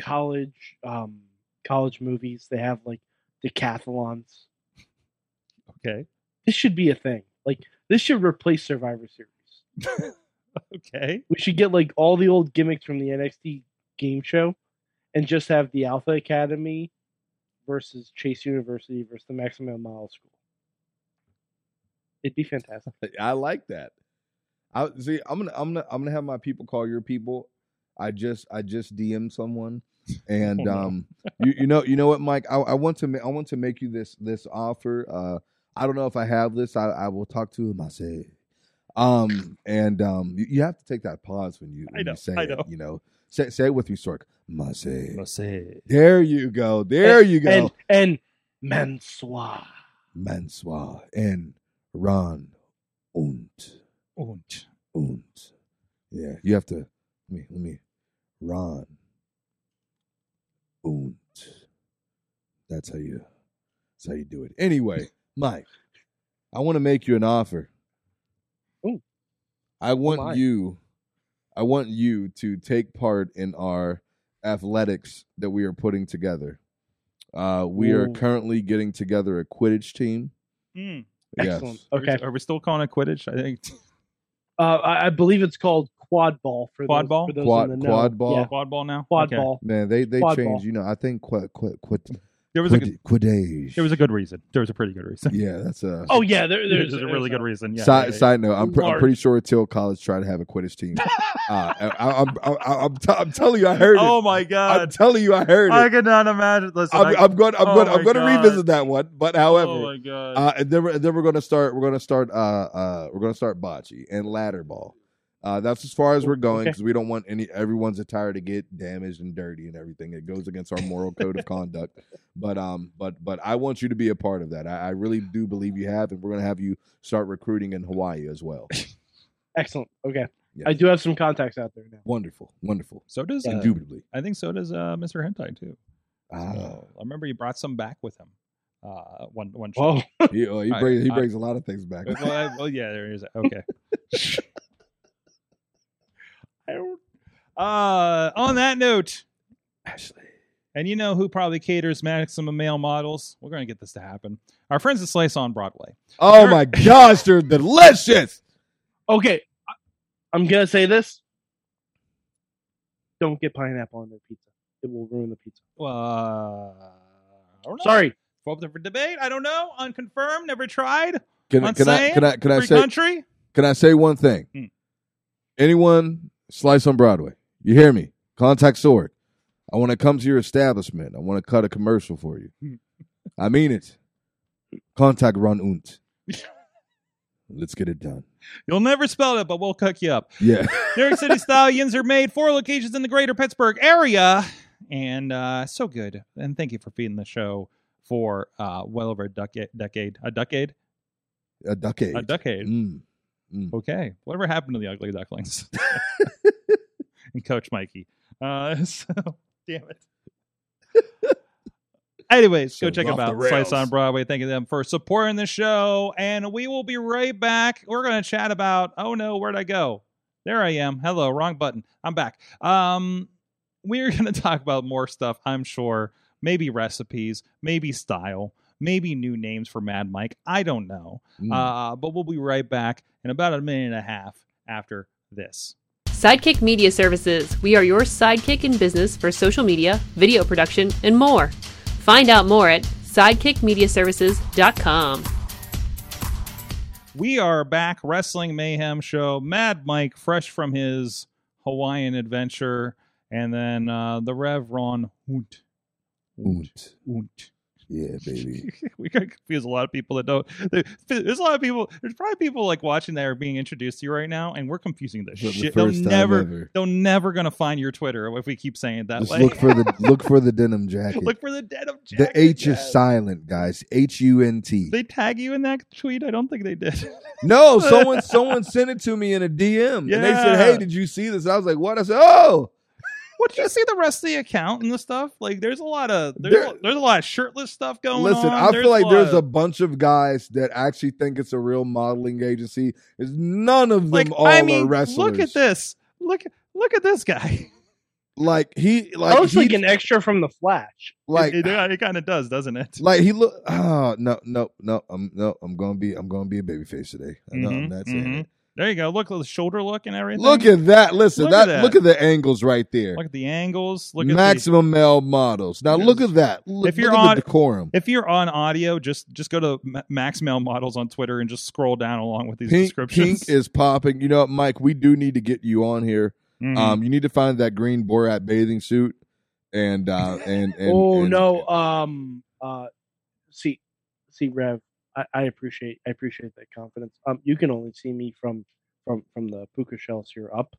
college um college movies they have like decathlons. Okay. This should be a thing. Like this should replace Survivor Series. Okay. We should get like all the old gimmicks from the NXT game show, and just have the Alpha Academy versus Chase University versus the Maximum Mile School. It'd be fantastic. I like that. I see. I'm gonna. I'm gonna. I'm gonna have my people call your people. I just. I just DM someone, and um, you, you know. You know what, Mike? I, I want to. Ma- I want to make you this. This offer. Uh, I don't know if I have this. I, I will talk to him. I say, um, and um, you, you have to take that pause when you. I When know, You say I it, you know. Say, say it with me, Sorg. Mase. say. There you go. There you go. And and Mansoir. Mansoir and Ron und Und. und. Yeah, you have to. Let me. Let me. Ron und. That's how you. That's how you do it. Anyway, Mike, I want to make you an offer. Ooh. I want oh my. you. I want you to take part in our athletics that we are putting together. Uh, we are currently getting together a Quidditch team. Mm. Excellent. Yes. Okay. Are we still calling it Quidditch? I think Uh, I, I believe it's called quad ball for Quad those, ball? For those Quad- in the quad know. ball? Yeah, quad ball now. quad Okay. ball. Man, they they Quad changed. ball. You know, I think quid quid quid There was a good, quid there was a good reason. There was a pretty good reason. yeah, that's a. Oh yeah, there, there's, There's a really good reason. Yeah. side yeah, yeah. side note, I'm, pr- I'm Large. pretty sure Till College tried to have a Quidditch team. uh, I, I, I'm I, I'm, t- I'm telling you, I heard it. Oh it. my I'm god! telling you, I heard I it. could not imagine. Listen, I'm, I- I'm going. I'm oh going. I'm going to God. revisit that one. But however, oh my god! uh, and then we're, then we're going to start. We're going to start. Uh, uh, we're going to start bocce and ladder ball. Uh, that's as far as we're going Okay. because we don't want any everyone's attire to get damaged and dirty and everything. It goes against our moral code of conduct. But um, but but I want you to be a part of that. I, I really do believe you have, and we're going to have you start recruiting in Hawaii as well. Excellent. Okay, Yes. I do have some contacts out there now. Wonderful, wonderful, so does uh, indubitably. I think so does uh, Mr. Hentai too. Ah, So, I remember you brought some back with him. Uh, one one show. Whoa. he, uh, he I- brings he brings a lot of things back. well, I- well, yeah, there is. Okay. I don't. Uh, on that note, Ashley. and you know who probably caters maximum male models? We're going to get this to happen. Our friends at Slice on Broadway. Oh my gosh, they're delicious. Okay, I- I'm gonna say this. Don't get pineapple on their pizza. It will ruin the pizza. Uh, I don't know. Sorry. Up there for debate. I don't know. Unconfirmed. Never tried. Can, I- can I can I can I say country. can I say one thing? Hmm. Anyone slice on Broadway? You hear me? Contact Sorg. I want to come to your establishment. I want to cut a commercial for you. I mean it. Contact Ron Unt. Let's get it done. You'll never spell it, but we'll cook you up. Yeah. New York City Stallions are made four locations in the greater Pittsburgh area. And uh, so good. And thank you for feeding the show for uh, well over a decade. decade a decade? a decade. A decade. Mm. Okay. Whatever happened to the Ugly Ducklings? and Coach Mikey. Uh, so, damn it. Anyways, go check them the out. Slice on Broadway. Thank you them for supporting the show. And we will be right back. We're going to chat about, oh no, where'd I go? There I am. Hello, wrong button. I'm back. Um, we're going to talk about more stuff, I'm sure. Maybe recipes, maybe style, maybe new names for Mad Mike. I don't know. Mm. Uh, but we'll be right back in about a minute and a half after this. Sidekick Media Services. We are your sidekick in business for social media, video production, and more. Find out more at sidekickmediaservices.com. We are back, Wrestling Mayhem Show. Mad Mike, fresh from his Hawaiian adventure, and then uh, the Rev Ron Hunt. Unt. Hunt. Yeah, baby. we gotta confuse a lot of people that don't. There's a lot of people. There's probably people like watching that are being introduced to you right now, and we're confusing For the shit. They'll never. Ever. They're never gonna find your Twitter if we keep saying it that Just way. look for the look for the denim jacket. Look for the denim jacket. the jacket, H is silent, guys. H U N T. They tag you in that tweet? I don't think they did. No, someone someone sent it to me in a DM, and they said, "Hey, did you see this?" I was like, "What?" I said, "Oh, what did you see the rest of the account and the stuff? Like, there's a lot of there's, There- a, there's a lot of shirtless stuff going Listen, on. Listen, I feel like lot there's a bunch of guys that actually think it's a real modeling agency. Is none of them like all I mean, are wrestlers. look at this. Look look at this guy. Like he, like looks like an extra from the Flash. like it, it, kind of does, doesn't it? like he look. Oh no, no, no. I'm no. I'm gonna be. I'm gonna be a babyface today. I know I'm not saying mhm. it. There you go. Look at the shoulder look and everything. Look at that. Listen, Look at that, that. Look at the angles right there. look at the angles. Look at the, Maximum male models. Now Yes. look at that. Look, If you're look at on- the decorum. If you're on audio, just just go to Ma- Max Male Models on Twitter and just scroll down along with these Pink, descriptions. pink is popping. You know, what, Mike, we do need to get you on here. Mhm. Um, you need to find that green Borat bathing suit, and uh, and, and oh and- no, um, uh, see, see, Rev, I, I appreciate, I appreciate that confidence. Um, you can only see me from, from, from the puka shells here up.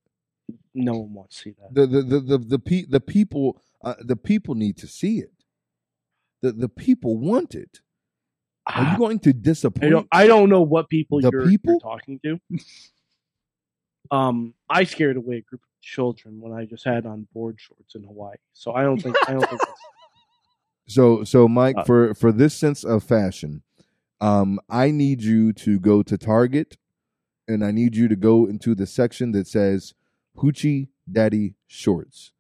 No one wants to see that. the the the the the, pe- the people uh, the people need to see it. The the people want it. Are you going to I disappoint? don't, I don't know what people The you're, people? you're talking to. um, I scared away a group of children when I just had on board shorts in Hawaii. So I don't think, I don't think. That's, So so Mike, Uh, for for this sense of fashion, um, I need you to go to Target, and I need you to go into the section that says Hoochie Daddy Shorts.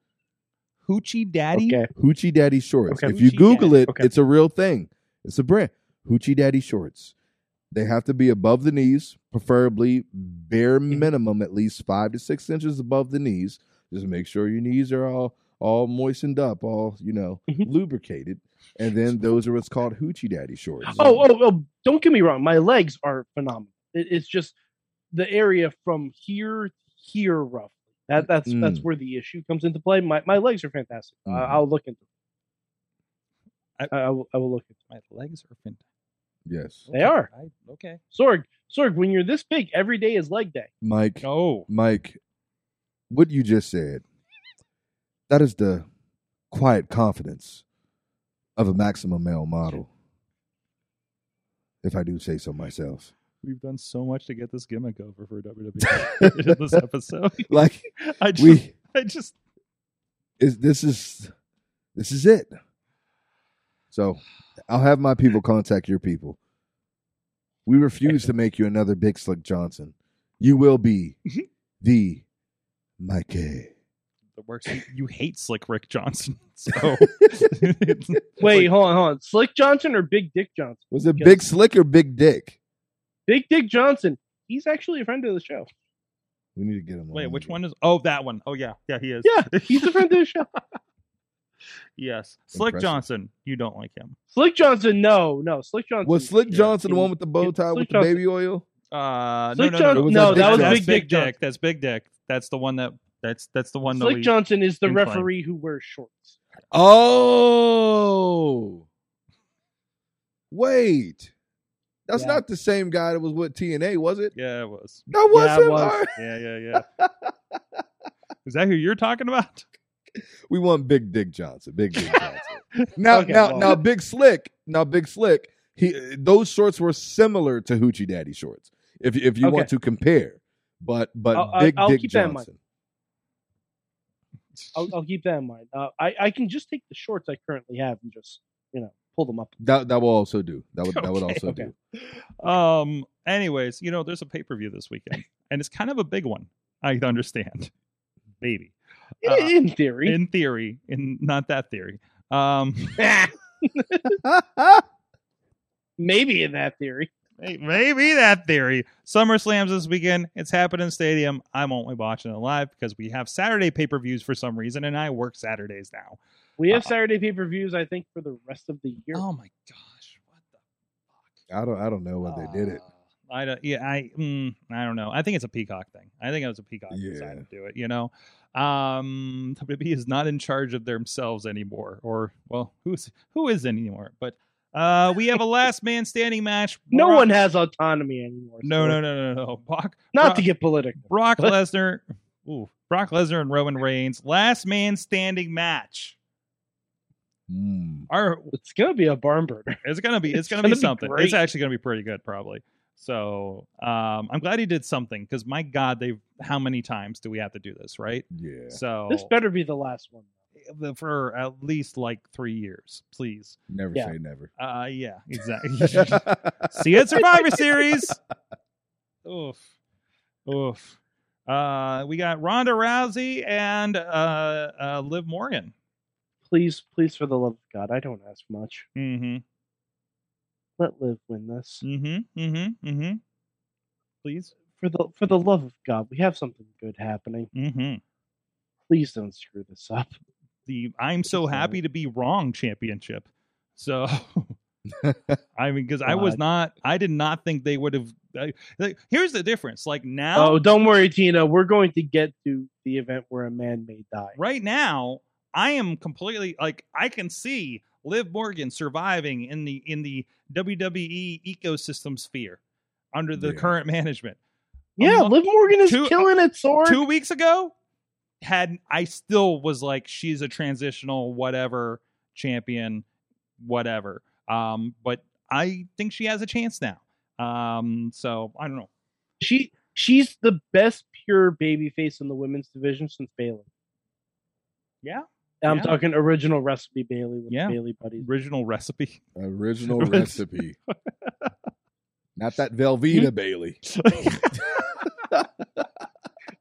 Hoochie Daddy. okay. Hoochie Daddy Shorts. Okay. If you Hoochie Google Daddy. it, Okay. it's a real thing. It's a brand. Hoochie Daddy Shorts. They have to be above the knees, preferably bare Mm-hmm. minimum at least five to six inches above the knees. Just make sure your knees are all all moistened up, all you know, Mhm. lubricated. And then those are what's called Hoochie Daddy Shorts. Oh, oh, oh! Don't get me wrong. My legs are phenomenal. It, it's just the area from here here roughly. That that's that's Mm. where the issue comes into play. My my legs are fantastic. I, Mhm. I'll look into. I- It. I, I will. I will look into. My legs are fantastic. yes, They are. I, okay. Sorg, Sorg, when you're this big, every day is leg day. Mike. Oh, Mike, what you just said, that is the quiet confidence of a maximum male model. If I do say so myself. we've done so much to get this gimmick over for WWE in this episode. Like I just, we I just, is this is this is it. So I'll have my people contact your people. We refuse to make you another big slick Johnson. You will be the Mikey. The works. You, you hate Slick Rick Johnson, so Wait, hold on, hold on. Slick Johnson or Big Dick Johnson? Was it Because- big slick or big dick? Big Dick Johnson. He's actually a friend of the show. We need to get him. wait, on which here. one is? Oh, that one. Oh yeah, yeah, he is. Yeah, he's a friend of the show. yes, Slick Impressive. Johnson. You don't like him. Slick Johnson, no, no. Slick Johnson. Was Slick Yeah, Johnson the one with the bow tie Slick with the Johnson- baby oil? Uh, Slick no, no, John- no, was no, that that was Big Big Dick Dick. That's Big Dick. That's the one that. That's that's the one that Slick we. Johnson is the incline. referee who wears shorts. Oh, wait, that's Yeah. not the same guy that was with TNA, was it? Yeah, it was. That was Yeah, him. was. All right. Yeah, yeah, yeah. is that who you're talking about? We want Big Dick Johnson. Big Dick Johnson. now, Okay, now, well. now, Big Slick. Now, Big Slick. He those shorts were similar to Hoochie Daddy shorts. If if you Okay. want to compare, but but I'll- I'll- Big I'll Dick keep that in mind. Johnson. I'll, I'll keep that in mind. Uh, I I can just take the shorts I currently have and just you know pull them up. That that will also do. That would that would also okay. do. Um. Anyways, you know, there's a pay per view this weekend, and it's kind of a big one. I understand, maybe Uh, in theory. in theory, in not that theory. Um, Maybe in that theory. May- maybe that theory. SummerSlam's this weekend. It's happening in stadium. I'm only watching it live because we have Saturday pay per views for some reason, and I work Saturdays now. We have Uh, Saturday pay per views. I think for the rest of the year. Oh my gosh, what the fuck? I don't I don't know what they did it. Uh, I don't. Yeah, I. Mm, I don't know. I think it's a Peacock thing. I think it was a Peacock that Yeah. decided to do it. You know, um, WWE is not in charge of themselves anymore, or well, who's who is anymore? But uh, we have a last man standing match. no one has autonomy anymore. No, so- no, no, no, no. Brock, Not Brock, to get political. Brock but- Lesnar. Ooh, Brock Lesnar and Roman Reigns last man standing match. Mm. Our It's gonna be a barn burner. It's gonna be. It's, It's gonna, gonna be be something. great. It's actually gonna be pretty good, probably. So um, I'm glad he did something because my God, they've how many times do we have to do this, right? Yeah. So This better be the last one. For at least like three years, please. Never Yeah. say never. Uh, yeah, exactly. See you at Survivor Series. Oof, oof. Uh, we got Ronda Rousey and uh, uh, Liv Morgan. Please, please, for the love of God, I don't ask much. Mm-hmm. Let Liv win this. Mm-hmm. Mm-hmm. Mm-hmm. Please. For the for the love of God, we have something good happening. Mm-hmm. Please don't screw this up. The I'm so happy to be wrong championship. So I mean, because I was not, I did not think they would have. I- Like, here's the difference. Like now, Oh, don't worry, Tina. We're going to get to the event where a man may die. right now i am completely like i can see liv morgan surviving in the in the wwe ecosystem sphere under the Yeah. current management Yeah, Um, Liv Morgan is two- killing it, Sorg. two weeks ago had i still was like she's a transitional whatever champion whatever um but i think she has a chance now um so i don't know She she's the best pure baby face in the women's division since Bayley. yeah I'm Yeah. talking original recipe Bayley with Yeah. Bayley buddies. original recipe Original recipe. Not that Velveeta Bayley.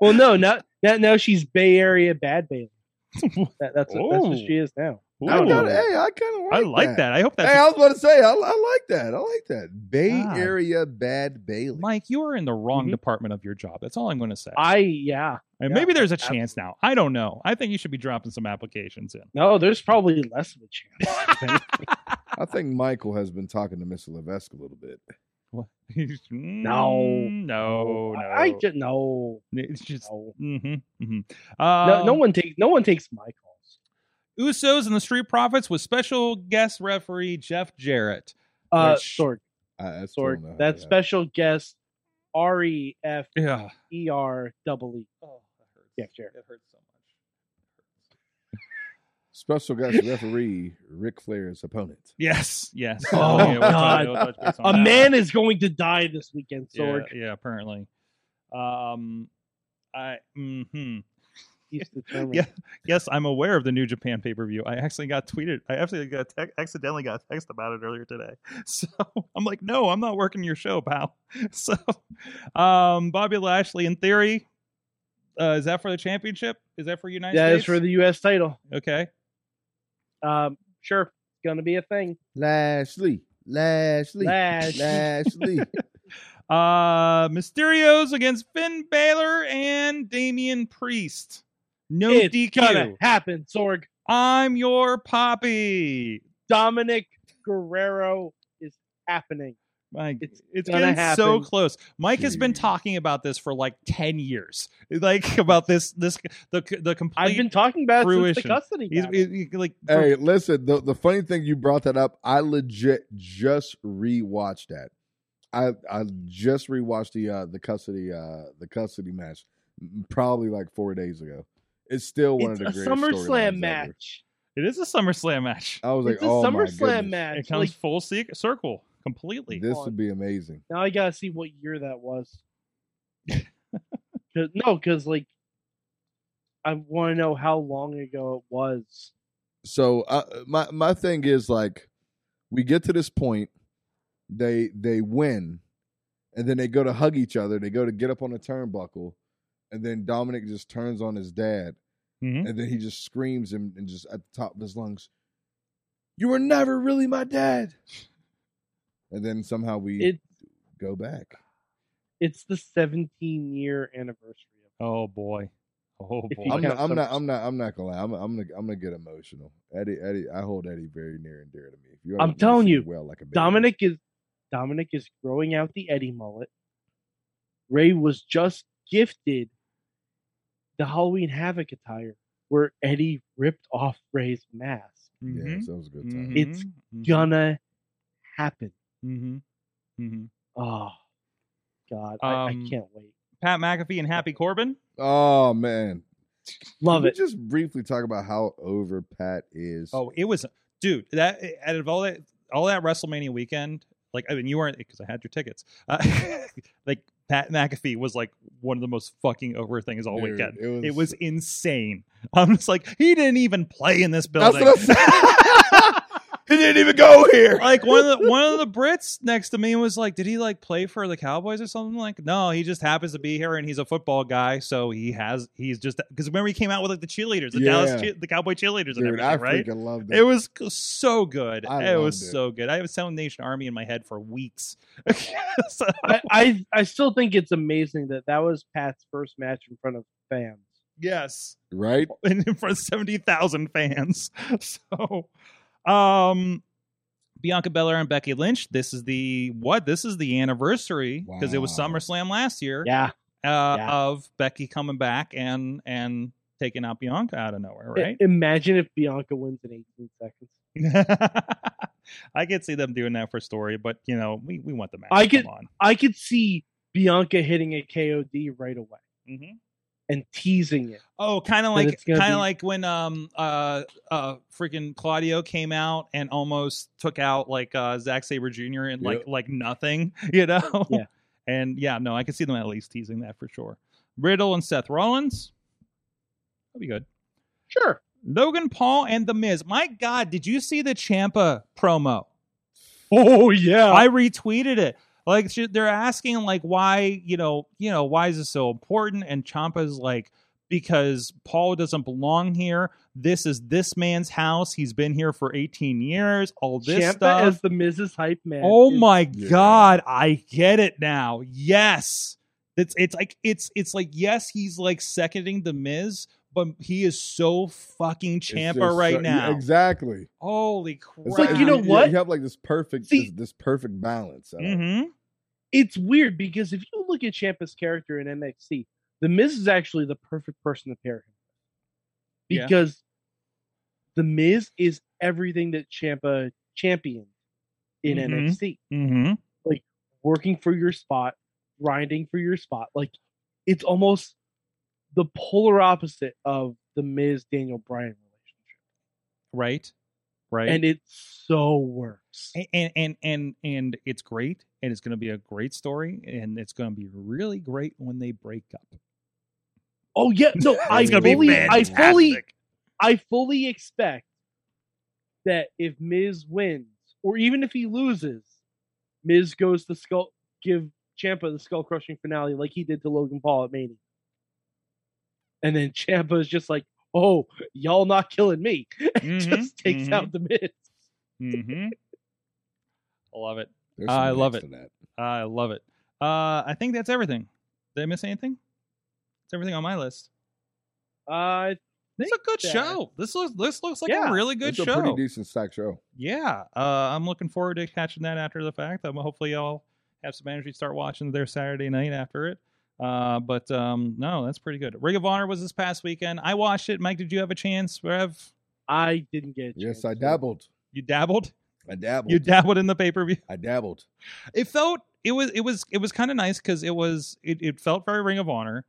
Well, no, not now. Now she's Bay Area bad Bayley. That, that's, what, that's what she is now. I kinda, hey, I kind of I like, like that. I hope that's Hey, I was about to say, I, I like that. I like that. Bay God. Area Bad Bayley. Mike, you are in the wrong Mhm. department of your job. That's all I'm going to say. I yeah. and yeah, maybe there's a absolutely. chance now. I don't know. I think you should be dropping some applications in. No, there's probably less of a chance. I think. I think Michael has been talking to Mr. Levesque a little bit. What? No. Mm, no, no. I, just no. it's just. no. hmm hmm no, no one takes no one takes my calls. Usos and the Street Profits with special guest referee Jeff Jarrett. Uh, Which- Sorg, I, I still Sorg. don't know how That to- special guest, R E F Yeah. E R double E. Oh, that hurts. Yeah, Jarrett. It hurts so much. Special guest referee, Ric Flair's opponent. Yes, yes. Oh, Yeah, we'll touch- God. we'll touch A that. man is going to die this weekend, Yeah, Sorg. yeah, apparently. Um, I. mm-hmm. Yeah. Yes, I'm aware of the New Japan pay per view. I actually got tweeted. I actually got te- accidentally got a text about it earlier today. So I'm like, no, I'm not working your show, pal. So, um, Bobby Lashley, in theory, uh, is that for the championship? Is that for United That States? is for the U.S. title. okay. Um, sure, it's gonna be a thing. Lashley. Lashley. Lash. Lashley. Uh, Mysterios against Finn Balor and Damian Priest. No it's DQ. gonna happen, Sorg. I'm your poppy. Dominic Guerrero is happening. Mike, it's, It's getting gonna so close. Mike has been talking about this for like ten years, like about this, this the the complete. I've been talking about it since fruition. the custody. he's, battle. he- he- like for- hey, listen, the, the funny thing you brought that up, I legit just rewatched that. I I just rewatched the uh the custody uh the custody match probably like four days ago. It's still one it's of a the greatest storylines SummerSlam ever. match. it is a SummerSlam match. I was like, It's a oh my SummerSlam goodness, match. It comes Like, full circle completely. this on. would be amazing. now I gotta see what year that was. 'Cause- no, because like I want to know how long ago it was. So uh, my my thing is like, we get to this point, they they win, and then they go to hug each other. They go to get up on the turnbuckle, and then Dominic just turns on his dad, Mhm. and then he just screams and, and just at the top of his lungs, "You were never really my dad." And then somehow we It go back. it's the 17 year anniversary of Oh boy, oh boy. I'm not, I'm not. I'm not. I'm not gonna lie. I'm. I'm gonna. I'm gonna get emotional. Eddie. Eddie. I hold Eddie very near and dear to me. If you I'm telling you, well like a baby. Dominic is Dominic is growing out the Eddie mullet. Rey was just gifted the Halloween Havoc attire where Eddie ripped off Rey's mask. Yeah, Mhm. so it was a good time. It's Mhm. Gonna happen. Mhm. Mm-hmm. Oh God, I, I Um, can't wait. Pat McAfee and Happy Corbin. Oh man, Love Can it. Just briefly talk about how over Pat is. Oh, it was, dude. That out of all that, all that WrestleMania weekend, like I mean you weren't because I had your tickets. Uh, like Pat McAfee was like one of the most fucking over things all Dude, weekend. it was- It was insane. I'm just like he didn't even play in this That's building. what I'm saying. he didn't even go here. like one of the one of the Brits next to me was like, "Did he like play for the Cowboys or something?" Like, no, he just happens to be here and he's a football guy, so he has he's just because remember he came out with like the cheerleaders, the Yeah. Dallas cheer, the Cowboy cheerleaders and Dude, everything, I right? freaking loved it. It was so good. I it was it. so good. I have a Seven Nation Army in my head for weeks. So- I, I I still think it's amazing that that was Pat's first match in front of fans. yes, right? in front of seventy thousand fans. So, um, Bianca Belair and Becky Lynch. This is the what? This is the anniversary because it was Wow. SummerSlam last year. Yeah, uh, Yeah. of Becky coming back and and taking out Bianca out of nowhere, right? Imagine if Bianca wins in 18 seconds. I could see them doing that for story, but you know, we, we want the match. I could- on. I could see Bianca hitting a KOD right away Mhm. And teasing it. Oh, kind of like kind of be- like when um uh uh freaking Claudio came out and almost took out like uh Zack Sabre Jr. and like Yep. like nothing, you know. Yeah. And yeah, no, I can see them at least teasing that for sure. Riddle and Seth Rollins. That'd be good. Sure. Logan Paul and The Miz. My God, did you see the Ciampa promo? Oh yeah. I retweeted it. Like they're asking like why you know you know why is this so important? And Ciampa's like because Paul doesn't belong here. This is this man's house. He's been here for 18 years. All this Ciampa stuff. as the Miz's Hype Man. Oh is- my Yeah. god, I get it now. Yes. It's it's like it's it's like yes, he's like seconding the Miz, but he is so fucking It's Ciampa right so- now. Yeah, exactly. Holy crap. It's like, you know what? You have like this perfect, See- this, this perfect balance. I don't- Mhm. It's weird because if you look at Ciampa's character in NXT, the Miz is actually the perfect person to pair him. with. Yeah. Because the Miz is everything that Ciampa championed in Mhm. NXT. Mhm. working for your spot, grinding for your spot. Like it's almost the polar opposite of the Miz Daniel Bryan relationship, Right. Right. and it so works. A- and and and and it's great and it's going to be a great story and it's going to be really great when they break up Oh yeah, no, I it's going to fully, I fully, I fully expect that if Miz wins, or even if he loses, Miz goes to skull give Ciampa the skull crushing finale like he did to Logan Paul at Mania, and then Ciampa is just like, "Oh, y'all not killing me," and Mhm, just takes mhm. out the Miz. mm-hmm. i love it I love it. that. i love it uh i think that's everything did i miss anything it's everything on my list Uh, it's a good that- show this looks this looks like Yeah, a really good it's a show pretty decent stack show. yeah uh i'm looking forward to catching that after the fact um, hopefully y'all have some energy to start watching their saturday night after it uh but um no that's pretty good ring of honor was this past weekend i watched it mike did you have a chance rev I didn't get. A Yes, I dabbled. you dabbled I dabbled. you dabbled in the pay-per-view I dabbled. it felt it was it was it was kind of nice because it was it, it felt very ring of honor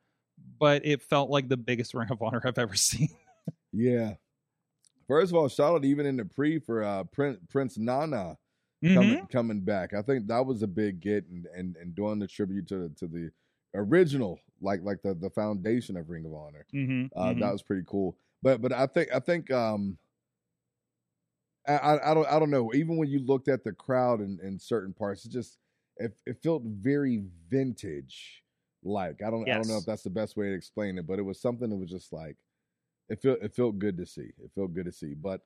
but it felt like the biggest ring of honor i've ever seen Yeah. First of all, shout out even in the pre for uh, Prince, Prince Nana coming coming back. I think that was a big get and and, and doing the tribute to to the original, like like the the foundation of Ring of Honor. Mhm, Uh, mhm. That was pretty cool. But but I think I think um I, I don't I don't know. Even when you looked at the crowd in, in certain parts, it just it, it felt very vintage. Like I don't I don't know if that's the best way to explain it, but it was something that was just like it felt it felt good to see. It felt good to see. But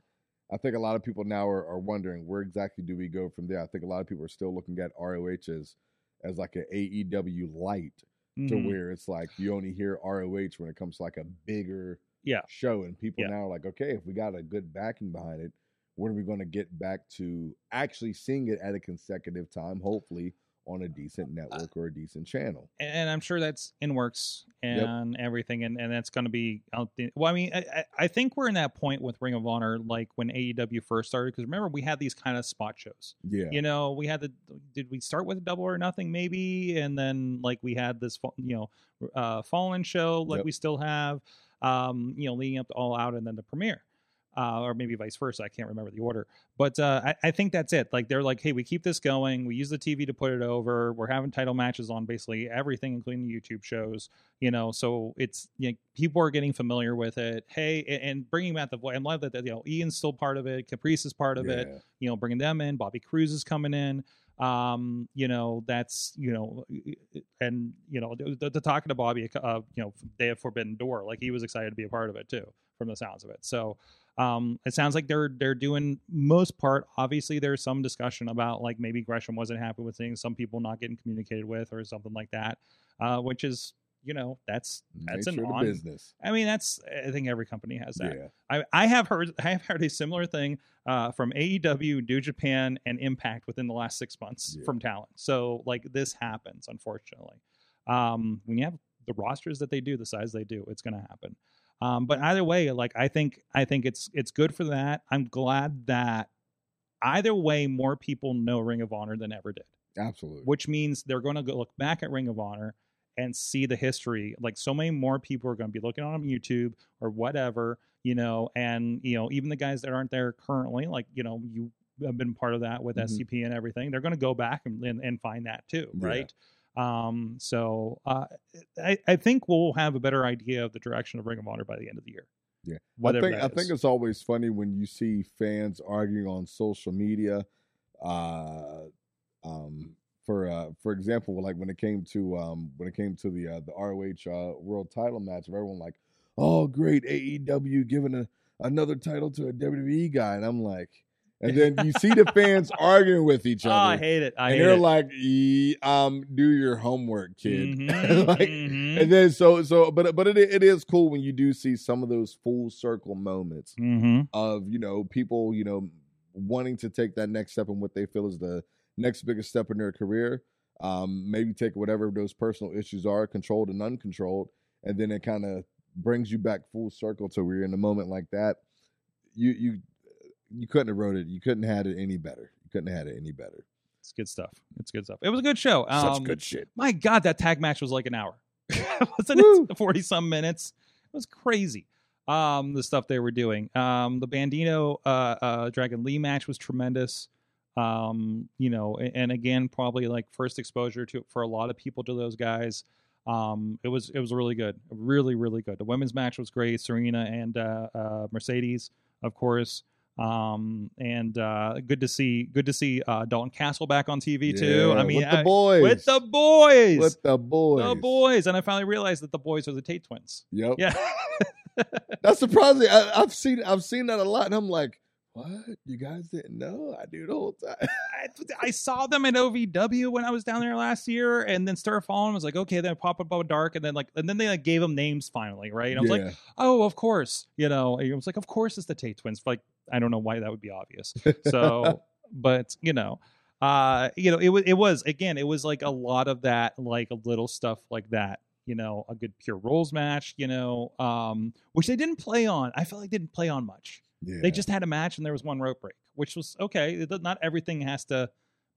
I think a lot of people now are, are wondering where exactly do we go from there. I think a lot of people are still looking at ROH as as like an AEW light to Mhm. where it's like you only hear ROH when it comes to like a bigger Yeah. show, and people Yeah. now are like, okay, if we got a good backing behind it, when are we going to get back to actually seeing it at a consecutive time, hopefully on a decent network or a decent channel? and I'm sure that's in works Yep. and everything, and, and that's going to be out. The, well, I mean, I, I- I think we're in that point with Ring of Honor, like when AEW first started, because remember we had these kind of spot shows. Yeah, You know, we had the. Did we start with Double or Nothing, maybe, and then like we had this, you know, uh, Fallen show, like Yep. we still have, um, you know, leading up to All Out, and then the premiere. Uh, or maybe vice versa. I can't remember the order, but uh, I, I think that's it. Like they're like, hey, we keep this going. We use the TV to put it over. We're having title matches on basically everything, including the YouTube shows. You know, so it's you know, people are getting familiar with it. Hey, and, and bringing back the voice. I love that, you know Ian's still part of it. Caprice is part of it. You know, bringing them in. Bobby Cruz is coming in um you know that's you know and you know the, the talking to bobby uh you know they have forbidden door like he was excited to be a part of it too from the sounds of it so um it sounds like they're they're doing most part obviously there's some discussion about like maybe gresham wasn't happy with things some people not getting communicated with or something like that uh which is you know that's that's Nature an on business. i mean that's i think every company has that Yeah. I, I have heard I have heard a similar thing uh, from AEW, New Japan, and Impact within the last six months Yeah. from talent. So like this happens, unfortunately. Um, when you have the rosters that they do, the size they do, it's going to happen. Um, but either way, like I think I think it's it's good for that. I'm glad that either way, more people know Ring of Honor than ever did Absolutely. which means they're going to look back at Ring of Honor and see the history. Like so many more people are going to be looking on YouTube or whatever, you know, and you know even the guys that aren't there currently, like you know you have been part of that with Mhm. SCP and everything. They're going to go back and, and and find that too, right? Um, so uh, I I think we'll have a better idea of the direction of Ring of Honor by the end of the year. Yeah. I think I think it's always funny when you see fans arguing on social media. Uh, um, for uh, for example, like when it came to um, when it came to the uh, the ROH uh, World Title match, of everyone like, oh great AEW giving a another title to a WWE guy, and I'm like, and then you see the fans arguing with each other. Oh. I hate it. I and hate they're it. like, "Ye- um, do your homework, kid. Mhm, like, mhm. and then so so, but but it it is cool when you do see some of those full circle moments Mhm. of you know people you know wanting to take that next step in what they feel is the next biggest step in their career. Um, maybe take whatever those personal issues are, controlled and uncontrolled, and then it kind of brings you back full circle to where you're in a moment like that. You you you couldn't have wrote it. You couldn't have had it any better. You couldn't have had it any better. It's good stuff. It's good stuff. It was a good show. Um, Such good shit. My God, that tag match was like an hour. Wasn't Woo. it? Forty some minutes. It was crazy. Um, the stuff they were doing. Um, the Bandido uh, uh, Dragon Lee match was tremendous. Um, you know, a- and again, probably like first exposure to for a lot of people to those guys. Um, it was it was really good, really really good. The women's match was great. Serena and uh, uh, Mercedes, of course. Um, and uh, good to see good to see uh, Dalton Castle back on TV too. I mean, with the I- boys, with the boys, with the boys, the boys, and I finally realized that the boys are the Tate twins. Yep. Yeah, That's surprising. I, I've seen I've seen that a lot, and I'm like, what? You guys didn't know? I do the whole time. I, I saw them at OVW when I was down there last year, and then started following. them. I was like, okay, then pop up about dark, and then like, and then they like gave them names finally, right? And I was like, oh, of course, you know. And I was like, of course, it's the Tate twins. Like, I don't know why that would be obvious. So, but you know, uh, you know, it was it was again, it was like a lot of that, like little stuff like that. You know, a good pure rules match. You know, um, which they didn't play on. I felt like they didn't play on much. Yeah. They just had a match and there was one rope break, which was okay. Not everything has to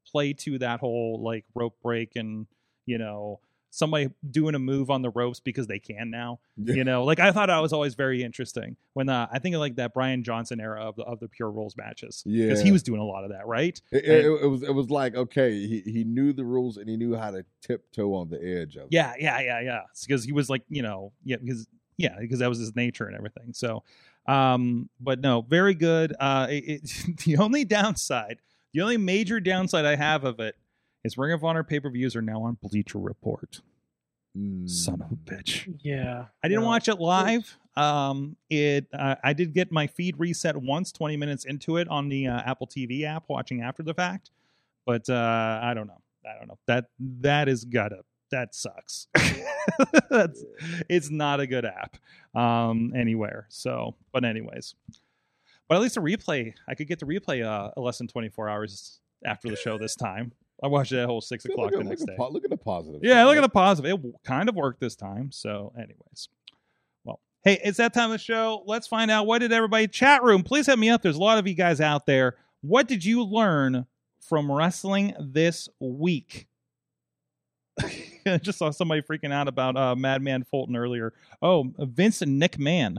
play to that whole like rope break and you know somebody doing a move on the ropes because they can now. Yeah. You know, like I thought I was always very interesting when uh, I think of like that Brian Johnson era of the of the pure rules matches because he was doing a lot of that, right? It, it, it was it was like okay, he, he knew the rules and he knew how to tiptoe on the edge of it. Yeah, yeah, yeah, yeah. Because he was like, you know, yeah, because yeah, because that was his nature and everything. So, um, but no, very good. Uh, it, it, the only downside, the only major downside I have of it is Ring of Honor pay per views are now on Bleacher Report. Mm. Son of a bitch. Yeah. I didn't no. watch it live. Um, it uh, I did get my feed reset once, twenty minutes into it on the uh, Apple TV app, watching after the fact. But uh, I don't know. I don't know. That that is gotta that sucks. That's it's not a good app um, anywhere. So, but anyways, but at least a replay. I could get the replay uh, less than twenty four hours after the show this time. I watched it at whole six Look o'clock at- the next at day. po- Look at the positive. Yeah, look at the positive. It kind of worked this time. So, anyways. Well, hey, it's that time of the show. Let's find out what did everybody chat room. Please hit me up. There's a lot of you guys out there. What did you learn from wrestling this week? I just saw somebody freaking out about uh, Madman Fulton earlier. Oh, Vince and Nick Mann.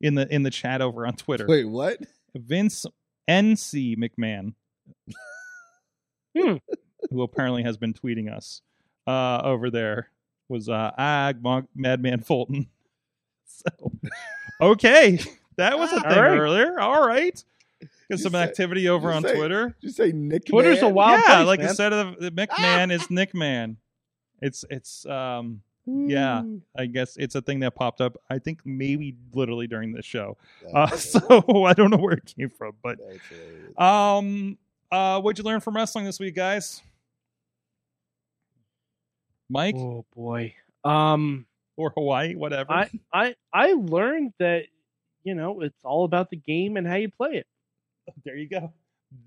in the in the chat over on Twitter. Wait, what? Vince NC McMahon, Hmm. who apparently has been tweeting us uh, over there, was uh, Ag Mon- Madman Fulton. So, okay, that was a thing right. earlier. All right, get some say- activity over on say- Twitter. Did you say Nick? Twitter's a Man? wild yeah, place, like man. instead of the McMahon, it's Nick Man. It's it's um yeah, I guess it's a thing that popped up. I think maybe literally during this show. Uh, That's so I don't know where it came from, but hilarious. That's hilarious. um, uh, what'd you learn from wrestling this week, guys? Mike Oh boy. Um, or Hawaii, whatever. I I I learned that you know it's all about the game and how you play it. there you go.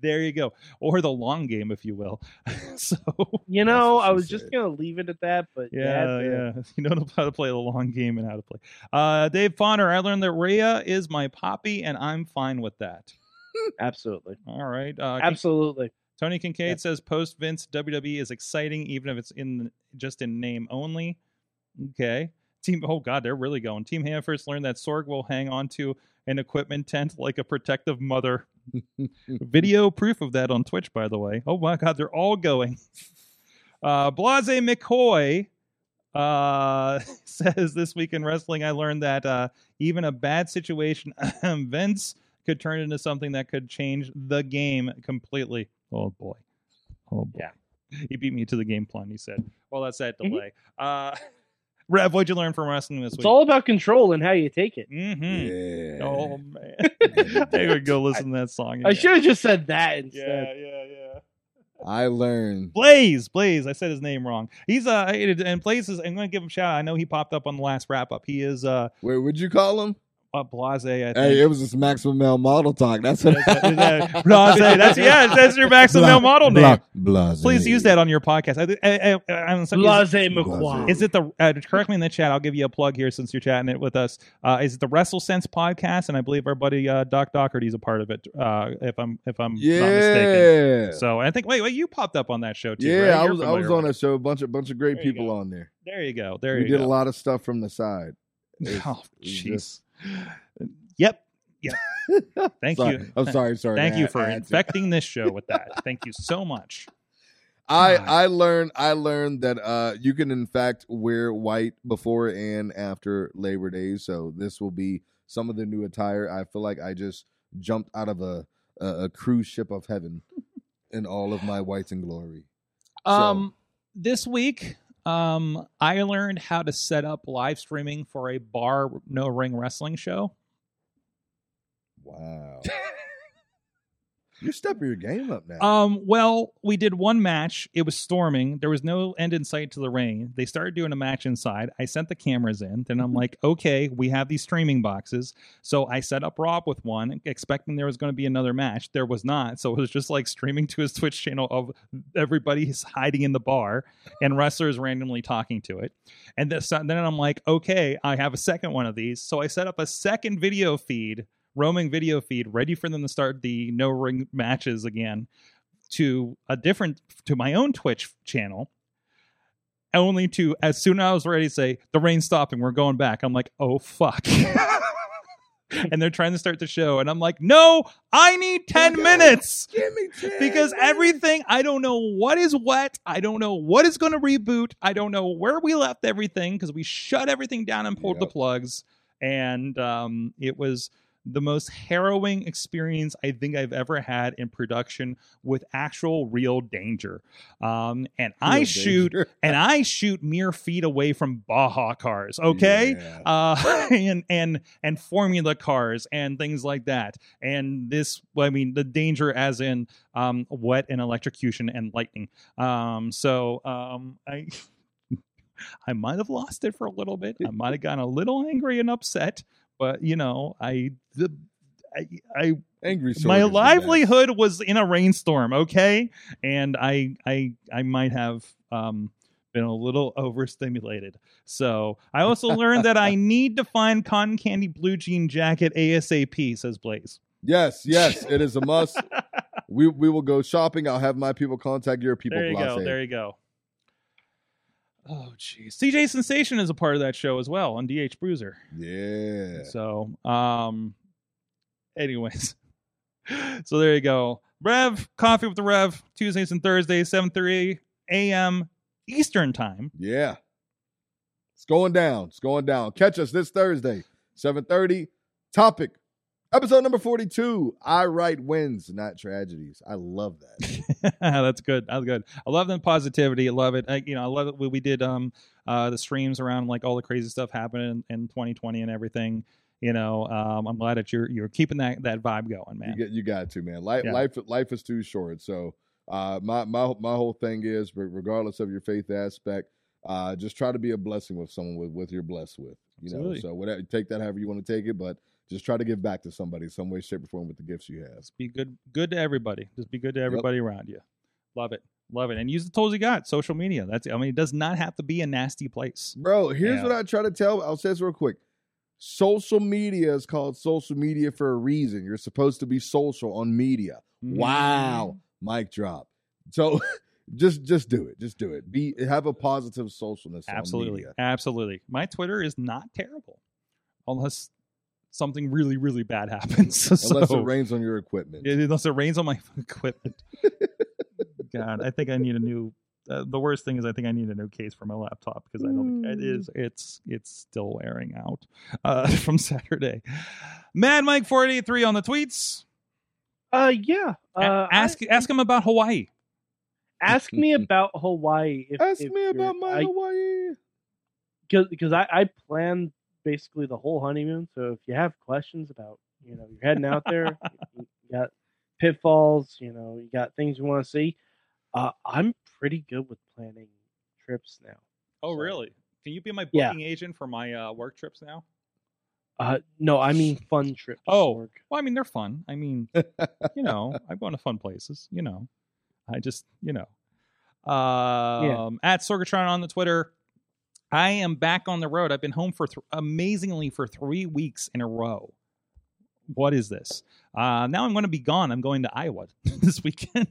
There you go. Or the long game, if you will. so You know, I was just gonna leave it at that, but yeah, yeah. You know how to play the long game and how to play. Uh, Dave Fonder, I learned that Rhea is my poppy, and I'm fine with that. absolutely, All right. Uh, absolutely. Tony Kincaid Yeah. says post Vince WWE is exciting, even if it's in just in name only. Okay. Team. Oh God, they're really going. Team Hanford's learned that Sorg will hang on to an equipment tent like a protective mother. Video proof of that on Twitch, by the way. Oh my God, they're all going. Uh, Blase McCoy uh, says this week in wrestling, I learned that uh, even a bad situation, Vince could turn into something that could change the game completely. Oh boy, oh boy. Yeah. He beat me to the game plan. He said, "Well, that's that Mhm. delay." Uh, Rev, what'd you learn from wrestling this It's week? all about control and how you take it. mm-hmm. Yeah. Oh man, I would go listen to that song. I should have just said that Yeah, instead. yeah, yeah. I learned. Blaze, Blaze. I said his name wrong. He's uh, and Blaze is. I'm going to give him a shout. out. I know he popped up on the last wrap up. He is uh, Wait, would you call him? Uh Blase. I think. Hey, it was just Maximum Male Model Talk. That's what. Is that- is that- Blase. That's yeah. That's your maximum male model name. Blase. Please use that on your podcast. I, I, I, I'm so- is- Blase McQuan. Is it the uh, correct me in the chat? I'll give you a plug here since you're chatting it with us. Uh, is it the Wrestle Sense podcast? And I believe our buddy uh, Doc Doherty's a part of it. Uh, if I'm if I'm not mistaken. Yeah. So I think wait wait you popped up on that show too. yeah, right? I was I was on with a show. A bunch of bunch of great people go. on there. There you go. There you go. we you did go. a lot of stuff from the side. It was- Oh jeez. Just- Yep. Yep. Thank Sorry. you. I'm sorry. Sorry. Thank you for I had to. infecting this show with that. Thank you so much. I God. I learned I learned that uh you can in fact wear white before and after Labor Day. So this will be some of the new attire. I feel like I just jumped out of a a, a cruise ship of heaven in all of my whites and glory. So- Um, this week, um, I learned how to set up live streaming for a bar no ring wrestling show. Wow. You're stepping your game up now. Um, well, we did one match. It was storming. There was no end in sight to the rain. They started doing a match inside. I sent the cameras in. Then I'm like, okay, we have these streaming boxes. So I set up Rob with one, expecting there was going to be another match. There was not. So it was just like streaming to his Twitch channel of everybody's hiding in the bar and wrestlers randomly talking to it. And this, then I'm like, okay, I have a second one of these. So I set up a second video feed roaming video feed ready for them to start the no ring matches again to a different to my own twitch channel only to as soon as i was ready to say the rain's stopping we're going back i'm like oh fuck and they're trying to start the show and i'm like no i need 10 Okay. minutes Give me 10 because minutes. everything I don't know what is what. I don't know what is going to reboot. I don't know where we left everything because we shut everything down and pulled the plugs, and um, it was the most harrowing experience I think I've ever had in production with actual real danger. Um, and I Real shoot and I shoot mere feet away from Baja cars. Okay Yeah. uh, and and and formula cars and things like that. And this, I mean, the danger as in um, wet and electrocution and lightning. Um, so um, I. I might have lost it for a little bit. I might have gotten a little angry and upset, but you know, I the I, I Angry my livelihood was in a rainstorm okay and i i i might have um been a little overstimulated so i also learned that i need to find cotton candy blue jean jacket asap says blaze. Yes, yes, it is a must. we we will go shopping. I'll have my people contact your people. there you go there you go oh jeez. CJ Sensation is a part of that show as well on DH Bruiser. Yeah. So, um, anyways, so there you go. Rev Coffee with the Rev Tuesdays and Thursdays, seven thirty a.m. Eastern time. Yeah. It's going down. It's going down. Catch us this Thursday, 7:30. Topic. Episode number 42. I write wins, not tragedies. I love that. That's good. That's good. I love the positivity. I love it. I, you know, I love it. when We did um uh the streams around like all the crazy stuff happening in, in 2020 and everything. You know, um, I'm glad that you're you're keeping that that vibe going, man. You get you got to, man. Life Yeah. life life is too short. So uh my my my whole thing is regardless of your faith aspect, uh just try to be a blessing with someone with with you're blessed with. You Absolutely. know, so whatever take that however you want to take it, but just try to give back to somebody some way, shape, or form with the gifts you have. Just be good good to everybody. Just be good to everybody around you. Love it. Love it. And use the tools you got. Social media. That's I mean, it does not have to be a nasty place. Bro, here's Yeah. what I try to tell. I'll say this real quick. Social media is called social media for a reason. You're supposed to be social on media. Mm-hmm. Wow. Mic drop. So just just do it. Just do it. Be have a positive socialness on Absolutely. media. Absolutely. My Twitter is not terrible. Unless something really, really bad happens. so, Unless it rains on your equipment. Yeah, unless it rains on my equipment. God, I think I need a new. Uh, the worst thing is, I think I need a new case for my laptop because I don't. It is. It's. It's still wearing out uh, from Saturday. Mad Mike four eighty three on the tweets. Uh, yeah. Uh, ask I- ask him about Hawaii. ask me about Hawaii. If, Ask if me about my I- Hawaii. because because I, I planned basically the whole honeymoon. So if you have questions about you know you're heading out there, you got pitfalls, you know you got things you want to see. Uh, I'm pretty good with planning trips now. Oh, So- really? Can you be my Yeah. booking agent for my uh, work trips now? Uh, no, I mean fun trips. Oh. Sorg. Well, I mean, they're fun. I mean, you know, I'm going to fun places. You know, I just, you know, um, at Sorgatron on the Twitter. I am back on the road. I've been home for th- amazingly for three weeks in a row. What is this? Uh, now I'm going to be gone. I'm going to Iowa this weekend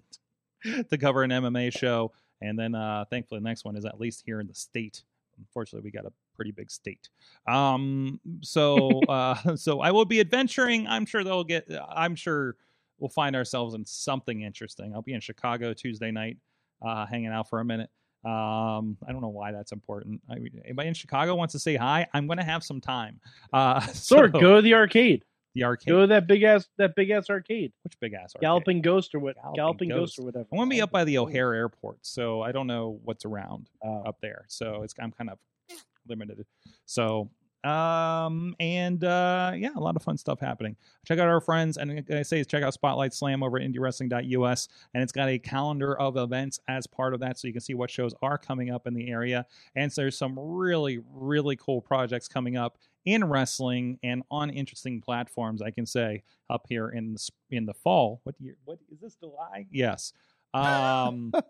to cover an MMA show, and then uh, thankfully the next one is at least here in the state. Unfortunately, we got a pretty big state. Um, so uh, so I will be adventuring. I'm sure they'll get. I'm sure we'll find ourselves in something interesting. I'll be in Chicago Tuesday night, uh, hanging out for a minute. Um, I don't know why that's important. I, anybody in Chicago wants to say hi? I'm going to have some time. Uh, so- go to the arcade. the arcade. Go to that big ass that big ass arcade. Which big ass arcade? Galloping Ghost or what? Galloping Galloping, Ghost. Ghost. or whatever. I'm going to be up by the O'Hare Airport, so I don't know what's around Oh. up there. So it's I'm kind of limited. So um and uh yeah, a lot of fun stuff happening. Check out our friends and I say check out Spotlight Slam over at indiewrestling.us and it's got a calendar of events as part of that so you can see what shows are coming up in the area. And so there's some really really cool projects coming up in wrestling and on interesting platforms I can say up here in the in the fall. What year what is this July? Yes. Um uh,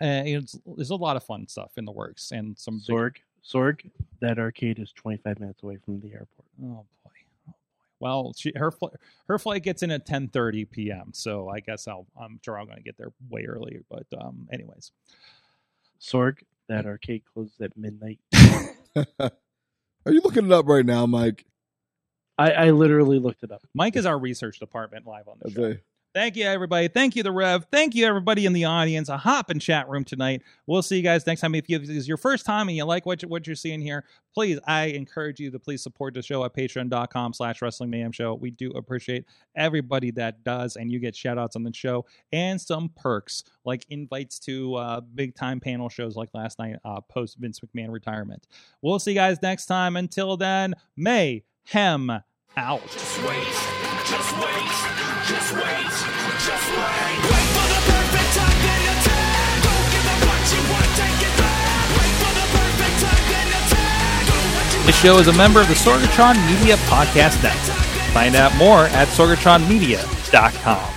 it's, there's a lot of fun stuff in the works and some big- Sorg, Sorg, that arcade is 25 minutes away from the airport. oh boy oh boy well she her flight her flight gets in at 10:30 p.m. so I guess I'll I'm sure I'm going to get there way early but um anyways Sorg, that arcade closes at midnight. Are you looking it up right now, Mike? I, I literally looked it up. Mike is our research department live on the show Okay. Thank you, everybody. Thank you, the Rev. Thank you, everybody in the audience. A hop in chat room tonight. We'll see you guys next time. If you, if this is your first time and you like what, you, what you're seeing here, please, I encourage you to please support the show at patreon.com slash wrestling mayhem show. We do appreciate everybody that does, and you get shout outs on the show and some perks like invites to uh, big time panel shows like last night uh, post Vince McMahon retirement. We'll see you guys next time. Until then, mayhem out. Just wait, just wait, just wait, just wait. Wait for the perfect time, then attack. Don't give up what you want, take it back. Wait for the perfect time, then attack. Do what you This show is a member of the Sorgatron Media Podcast Network. Find out more at sorgatronmedia.com.